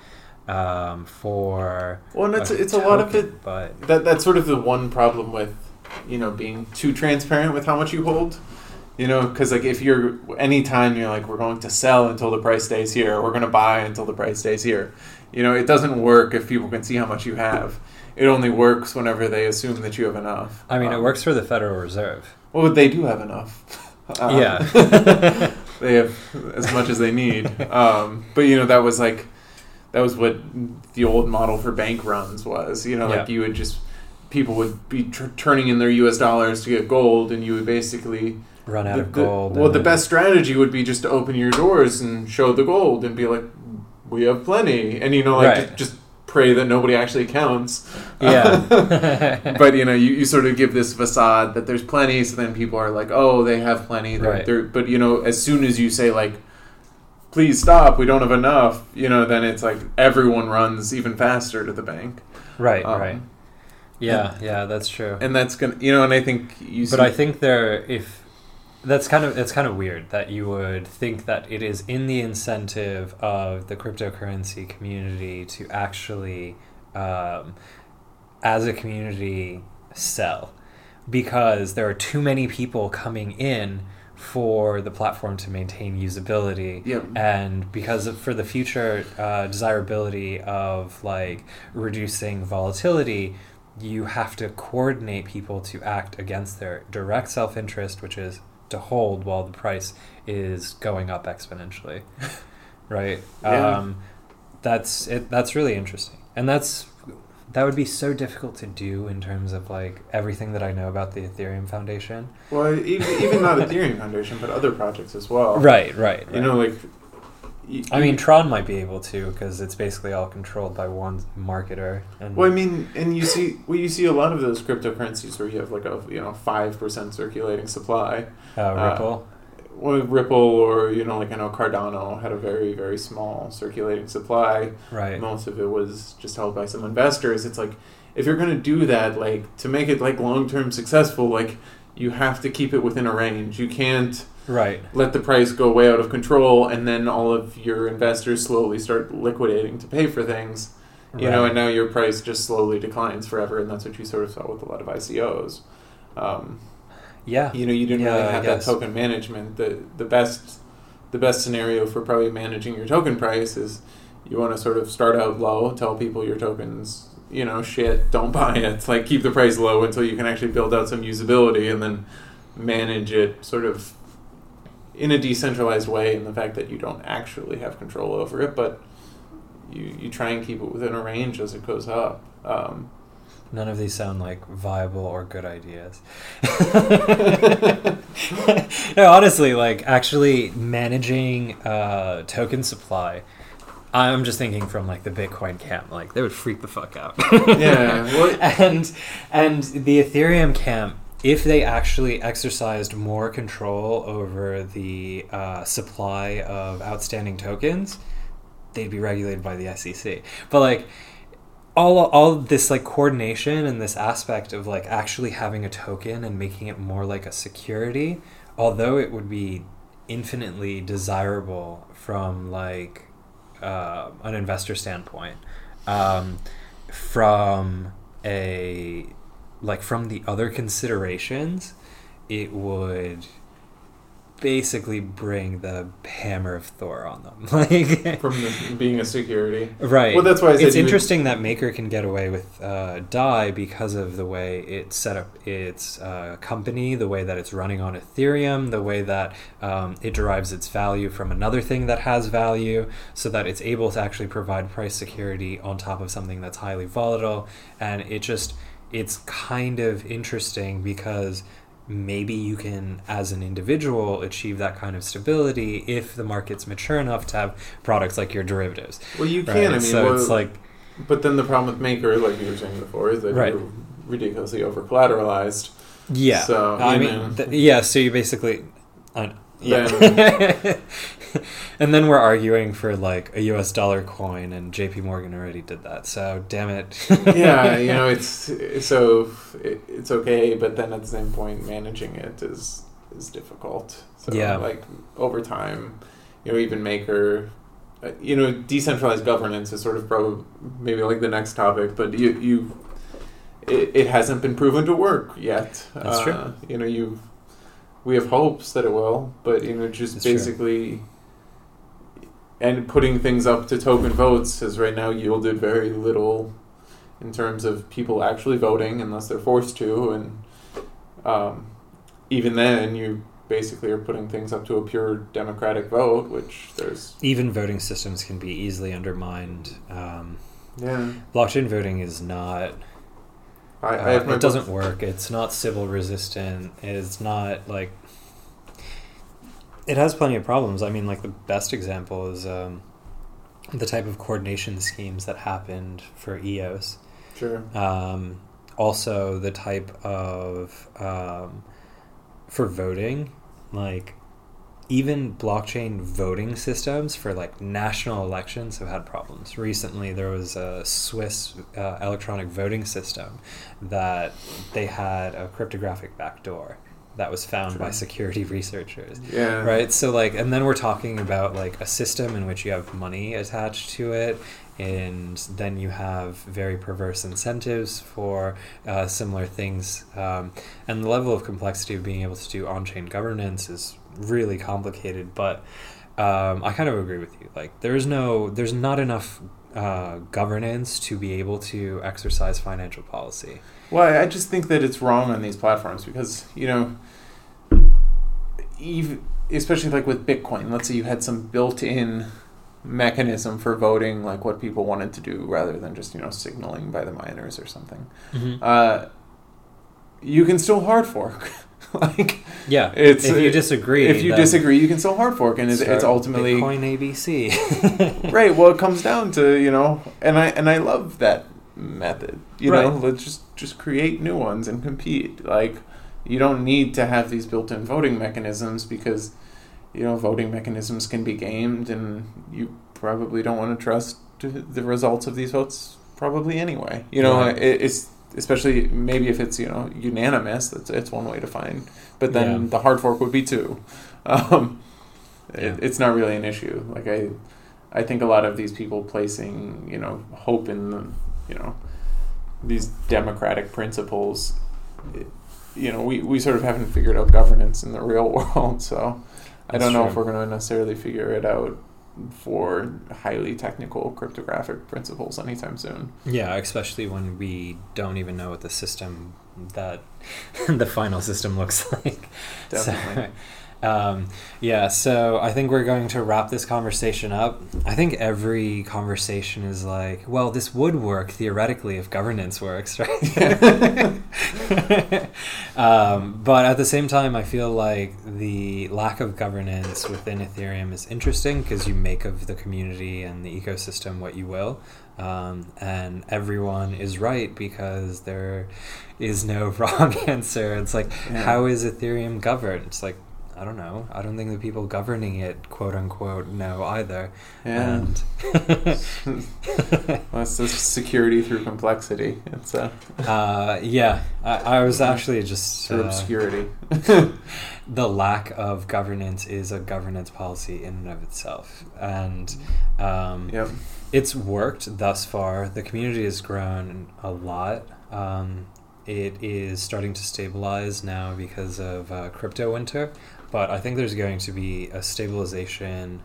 S4: um, for
S5: Well, and it's it's a lot of it.
S4: but
S5: That that's sort of the one problem with you know being too transparent with how much you hold. You know, because like if you're anytime you're like we're going to sell until the price stays here, we're going to buy until the price stays here. You know, it doesn't work if people can see how much you have. It only works whenever they assume that you have enough.
S4: I mean, it
S5: Um,
S4: works for the Federal Reserve.
S5: Well, they do have enough. Uh,
S4: Yeah.
S5: they have as much as they need. Um, but you know, that was like that was what the old model for bank runs was. You know, like
S4: Yeah.
S5: you would just people would be tr- turning in their U.S. dollars to get gold, and you would basically
S4: Run out
S5: the-
S4: of
S5: the-
S4: gold.
S5: well, the
S4: then-
S5: best strategy would be just to open your doors and show the gold and be like, "We have plenty," and you know, like
S4: Right.
S5: just, just pray that nobody actually counts.
S4: Yeah.
S5: but you know, you, you sort of give this facade that there's plenty, so then people are like, "Oh, they have plenty." They're,
S4: Right.
S5: they're, but you know, as soon as you say like, "Please stop, we don't have enough," you know, then it's like everyone runs even faster to the bank.
S4: right,
S5: Um,
S4: right. Yeah, yeah, that's true.
S5: and that's gonna, you know, and I think you.
S4: But I think there, if that's kind of it's kind of weird that you would think that it is in the incentive of the cryptocurrency community to actually, um, as a community, sell because there are too many people coming in for the platform to maintain usability
S5: Yep.
S4: and because of, for the future uh, desirability of like reducing volatility you have to coordinate people to act against their direct self-interest which is to hold while the price is going up exponentially right
S5: Yeah.
S4: um, that's it that's really interesting and that's that would be so difficult to do in terms of like everything that i know about the ethereum foundation
S5: well, even, even not Ethereum Foundation, but other projects as well.
S4: right right,
S5: You know, like. Y-
S4: I mean, Tron might be able to because it's basically all controlled by one marketer. And
S5: Well, I mean, and you see, well, you see a lot of those cryptocurrencies where you have like a you know five percent circulating supply.
S4: uh,
S5: uh,
S4: Ripple.
S5: Well, Ripple or you know, like I know Cardano had a very very small circulating supply.
S4: right.
S5: Most of it was just held by some investors. It's like if you're going to do that, like to make it like long term successful, like you have to keep it within a range. You can't
S4: Right.
S5: let the price go way out of control and then all of your investors slowly start liquidating to pay for things. You know, and now your price just slowly declines forever, and that's what you sort of saw with a lot of ICOs. Um,
S4: Yeah.
S5: you know, you didn't
S4: Yeah,
S5: really have that token management. The the best the best scenario for probably managing your token price is you want to sort of start out low, tell people your tokens, you know, shit, don't buy it. Like keep the price low until you can actually build out some usability, and then manage it sort of in a decentralized way. In the fact that you don't actually have control over it, but you you try and keep it within a range as it goes up. Um,
S4: None of these sound like viable or good ideas. no, honestly, like actually managing uh, token supply. I'm just thinking from like the Bitcoin camp, like they would freak the fuck out.
S5: Yeah, well-
S4: and and the Ethereum camp, if they actually exercised more control over the uh, supply of outstanding tokens, they'd be regulated by the SEC. But like all all this like coordination and this aspect of like actually having a token and making it more like a security, although it would be infinitely desirable from like uh, an investor standpoint, um, from a like from the other considerations, it would basically bring the hammer of Thor on them. like
S5: from the, being a security.
S4: Right.
S5: Well, that's why I said
S4: it's
S5: you would-
S4: interesting that Maker can get away with uh, Dai because of the way it set up its uh, company, the way that it's running on Ethereum, the way that um, it derives its value from another thing that has value, so that it's able to actually provide price security on top of something that's highly volatile. And it just it's kind of interesting because maybe you can as an individual achieve that kind of stability if the market's mature enough to have products like your derivatives
S5: Well, you can.
S4: Right,
S5: I mean,
S4: so
S5: well,
S4: it's like
S5: but then the problem with Maker, like you were saying before, is that
S4: Right.
S5: you're ridiculously over collateralized.
S4: yeah.
S5: So,
S4: I mean, th- yeah. So you basically, I, yeah.
S5: Then-
S4: and then we're arguing for like a U.S. dollar coin, and J.P. Morgan already did that. So damn it.
S5: yeah, you know, it's so it's okay, but then at the same point, managing it is is difficult. So,
S4: Yeah.
S5: like over time, you know, even Maker, uh, you know, decentralized governance is sort of probably maybe like the next topic, but you you it, it hasn't been proven to work yet.
S4: That's
S5: uh,
S4: true.
S5: You know, you we have hopes that it will, but you know, just
S4: That's true.
S5: And putting things up to token votes has right now yielded very little in terms of people actually voting unless they're forced to, and um, even then, you basically are putting things up to a pure democratic vote, which there's
S4: Even voting systems can be easily undermined. Um,
S5: yeah.
S4: blockchain voting is not.
S5: I, I
S4: uh, it doesn't
S5: book-
S4: work. It's not Sybil resistant. It's not like. It has plenty of problems. I mean, like the best example is um, the type of coordination schemes that happened for EOS.
S5: Sure.
S4: Um, also, the type of um, for voting, like even blockchain voting systems for like national elections have had problems. Recently, there was a Swiss uh, electronic voting system that they had a cryptographic backdoor that was found by security researchers.
S5: Yeah.
S4: right? So like and then we're talking about like a system in which you have money attached to it and then you have very perverse incentives for uh, similar things. Um, and the level of complexity of being able to do on-chain governance is really complicated but um, i kind of agree with you. Like there's no there's not enough uh, governance to be able to exercise financial policy
S5: Well, I just think that it's wrong on these platforms because you know, even especially like with Bitcoin. Let's say you had some built-in mechanism for voting, like what people wanted to do, rather than just you know signaling by the miners or something. Uh, you can still hard fork. like
S4: yeah
S5: It's-
S4: if you disagree
S5: if you disagree, you can still hard fork, and it's, it's ultimately
S4: bitcoin abc
S5: right. Well, it comes down to you know, and I and I love that method. You know, let's just just create new ones and compete. Like you don't need to have these built-in voting mechanisms because you know voting mechanisms can be gamed, and you probably don't want to trust the results of these votes probably anyway. You know,
S4: Right.
S5: it, it's especially maybe if it's you know unanimous. That's it's one way to find, but then
S4: Yeah.
S5: the hard fork would be two. Um,
S4: Yeah.
S5: it, it's not really an issue. Like I, I think a lot of these people placing you know hope in the, you know these democratic principles. You know, we, we sort of haven't figured out governance in the real world, so I
S4: That's
S5: don't know
S4: true.
S5: if we're going to necessarily figure it out for highly technical cryptographic principles anytime soon.
S4: Yeah, especially when we don't even know what the system that the final system looks like.
S5: Definitely.
S4: So, um, yeah, so I think we're going to wrap this conversation up. I think every conversation is like, well, this would work theoretically if governance works, right? um, but at the same time, I feel like the lack of governance within Ethereum is interesting because you make of the community and the ecosystem what you will. Um, and everyone is right because there is no wrong answer. It's like,
S5: Yeah.
S4: how is Ethereum governed? It's like, I don't know. I don't think the people governing it, quote unquote, know either.
S5: Yeah.
S4: And
S5: Well, it's security through complexity. It's uh,
S4: uh, yeah, I, I was actually just
S5: through
S4: uh,
S5: obscurity.
S4: the lack of governance is a governance policy in and of itself, and um,
S5: yep.
S4: it's worked thus far. The community has grown a lot. Um, it is starting to stabilize now because of uh, crypto winter, but I think there's going to be a stabilization.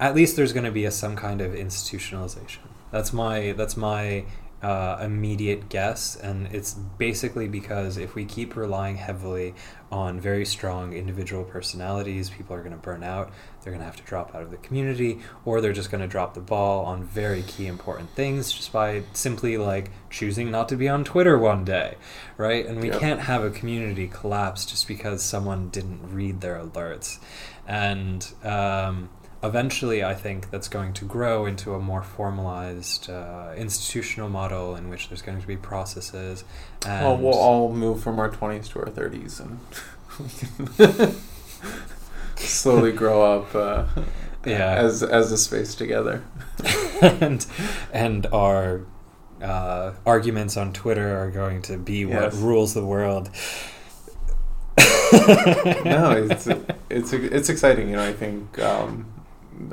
S4: At least there's going to be a, some kind of institutionalization. That's my that's my uh, immediate guess, and it's basically because if we keep relying heavily on very strong individual personalities, people are going to burn out. They're going to have to drop out of the community, or they're just going to drop the ball on very key important things just by simply like choosing not to be on Twitter one day, right? And we
S5: Yep.
S4: can't have a community collapse just because someone didn't read their alerts. And um, eventually, I think that's going to grow into a more formalized uh, institutional model in which there's going to be processes. And
S5: Well, we'll all move from our 20s to our 30s and we can slowly grow up uh,
S4: Yeah.
S5: as as a space together.
S4: and and our uh, arguments on Twitter are going to be what rules the world.
S5: no, it's it's it's exciting. You know, I think um,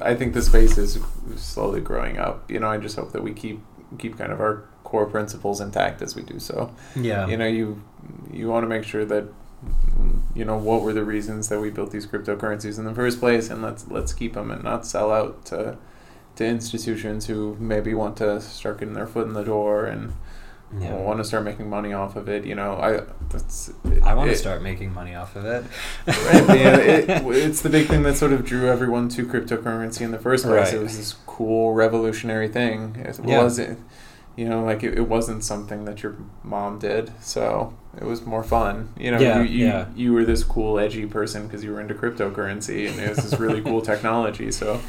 S5: I think the space is slowly growing up. You know, I just hope that we keep keep kind of our core principles intact as we do so.
S4: Yeah.
S5: You know, you you want to make sure that you know what were the reasons that we built these cryptocurrencies in the first place, and let's let's keep them and not sell out to to institutions who maybe want to start getting their foot in the door and
S4: Yeah.
S5: want to start making money off of it. You know, I that's
S4: I want to start making money off of it.
S5: Right, yeah, it, it's the big thing that sort of drew everyone to cryptocurrency in the first place.
S4: Right.
S5: It was this cool, revolutionary thing. It
S4: Yeah.
S5: wasn't, you know, like it, it wasn't something that your mom did. So it was more fun. You know,
S4: Yeah,
S5: you, you,
S4: yeah.
S5: you were this cool, edgy person because you were into cryptocurrency, and it was this really cool technology. So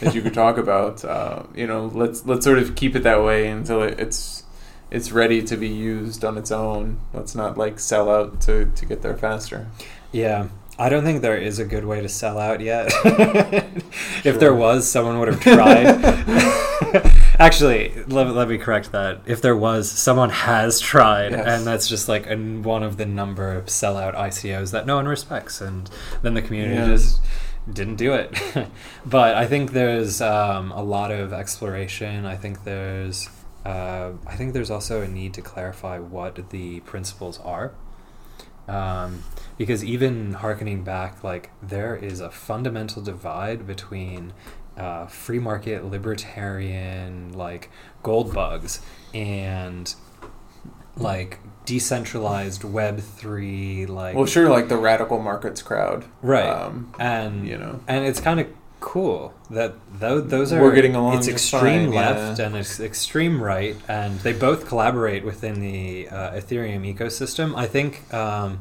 S5: that you could talk about. Uh, you know, let's let's sort of keep it that way until it, it's it's ready to be used on its own. Let's not like sell out to to get there faster.
S4: Yeah. I don't think there is a good way to sell out yet. if
S5: Sure.
S4: there was, someone would have tried. Actually, let, let me correct that. If there was, someone has tried,
S5: Yes.
S4: and that's just like an, one of the number of sellout ICOs that no one respects, and then the community just didn't do it. but I think there's um, a lot of exploration. I think there's, uh, I think there's also a need to clarify what the principles are um, because even harkening back, like there is a fundamental divide between uh, free market libertarian like gold bugs and like decentralized Web three like
S5: Well, sure, like the radical markets crowd,
S4: right
S5: Um,
S4: and
S5: you know.
S4: and it's kind of cool that those those are
S5: We're getting along
S4: It's extreme
S5: fine, yeah.
S4: left and it's extreme right, and they both collaborate within the uh, Ethereum ecosystem. I think um,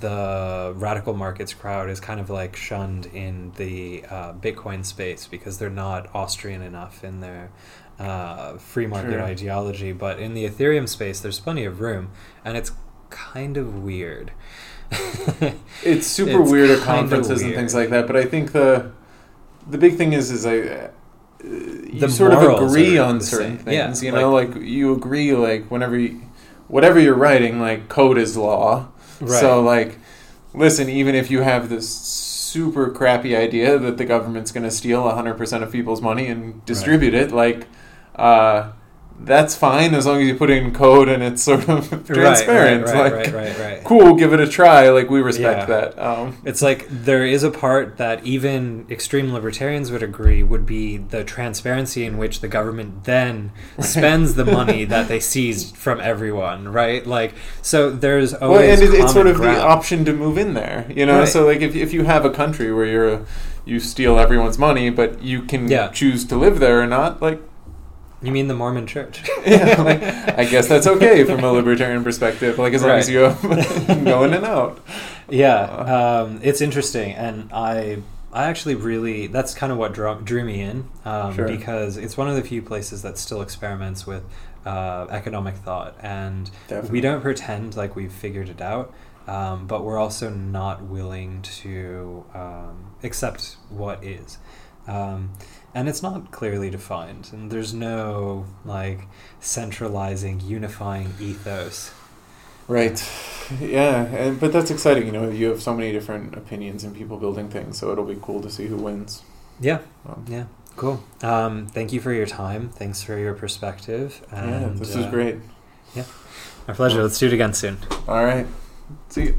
S4: the radical markets crowd is kind of like shunned in the uh, Bitcoin space because they're not Austrian enough in their uh, free market
S5: Sure.
S4: ideology. But in the Ethereum space, there's plenty of room, and it's kind of weird.
S5: it's super
S4: It's
S5: weird at conferences and things like that. But I think the the big thing is is I. Uh, you
S4: The
S5: sort of agree on certain
S4: same. Yeah,
S5: things, you know, like, you agree, like whenever, you, whatever you're writing, like code is law.
S4: Right.
S5: So, like, listen, even if you have this super crappy idea that the government's going to steal 100% of people's money and distribute it, like, uh, that's fine as long as you put it in code and it's sort of transparent.
S4: Right, right,
S5: like,
S4: right, right, right.
S5: cool, give it a try. Like, we respect
S4: Yeah.
S5: that. Um,
S4: It's like there is a part that even extreme libertarians would agree would be the transparency in which the government then spends the money that they seized from everyone, right? Like, so there's always.
S5: well, and it, it's sort of the option to move in there, you know. So, like, if if you have a country where you're you steal everyone's money, but you can
S4: Yeah.
S5: choose to live there or not, like,
S4: You mean the Mormon Church?
S5: yeah, like, I guess that's okay from a libertarian perspective. Like, as long as you have go in and out.
S4: yeah, um, it's interesting, and I I actually really that's kind of what drew, drew me in um,
S5: Sure.
S4: because it's one of the few places that still experiments with uh, economic thought, and
S5: Definitely.
S4: we don't pretend like we've figured it out, um, but we're also not willing to um, accept what is. Um, and it's not clearly defined, and there's no like centralizing, unifying ethos.
S5: Right. Yeah, and, but that's exciting. You know, you have so many different opinions and people building things, so it'll be cool to see who wins.
S4: Yeah,
S5: Um,
S4: yeah, cool. Um, thank you for your time. Thanks for your perspective. And,
S5: yeah, this
S4: uh,
S5: great.
S4: My pleasure. Let's do it again soon.
S5: All right. See you.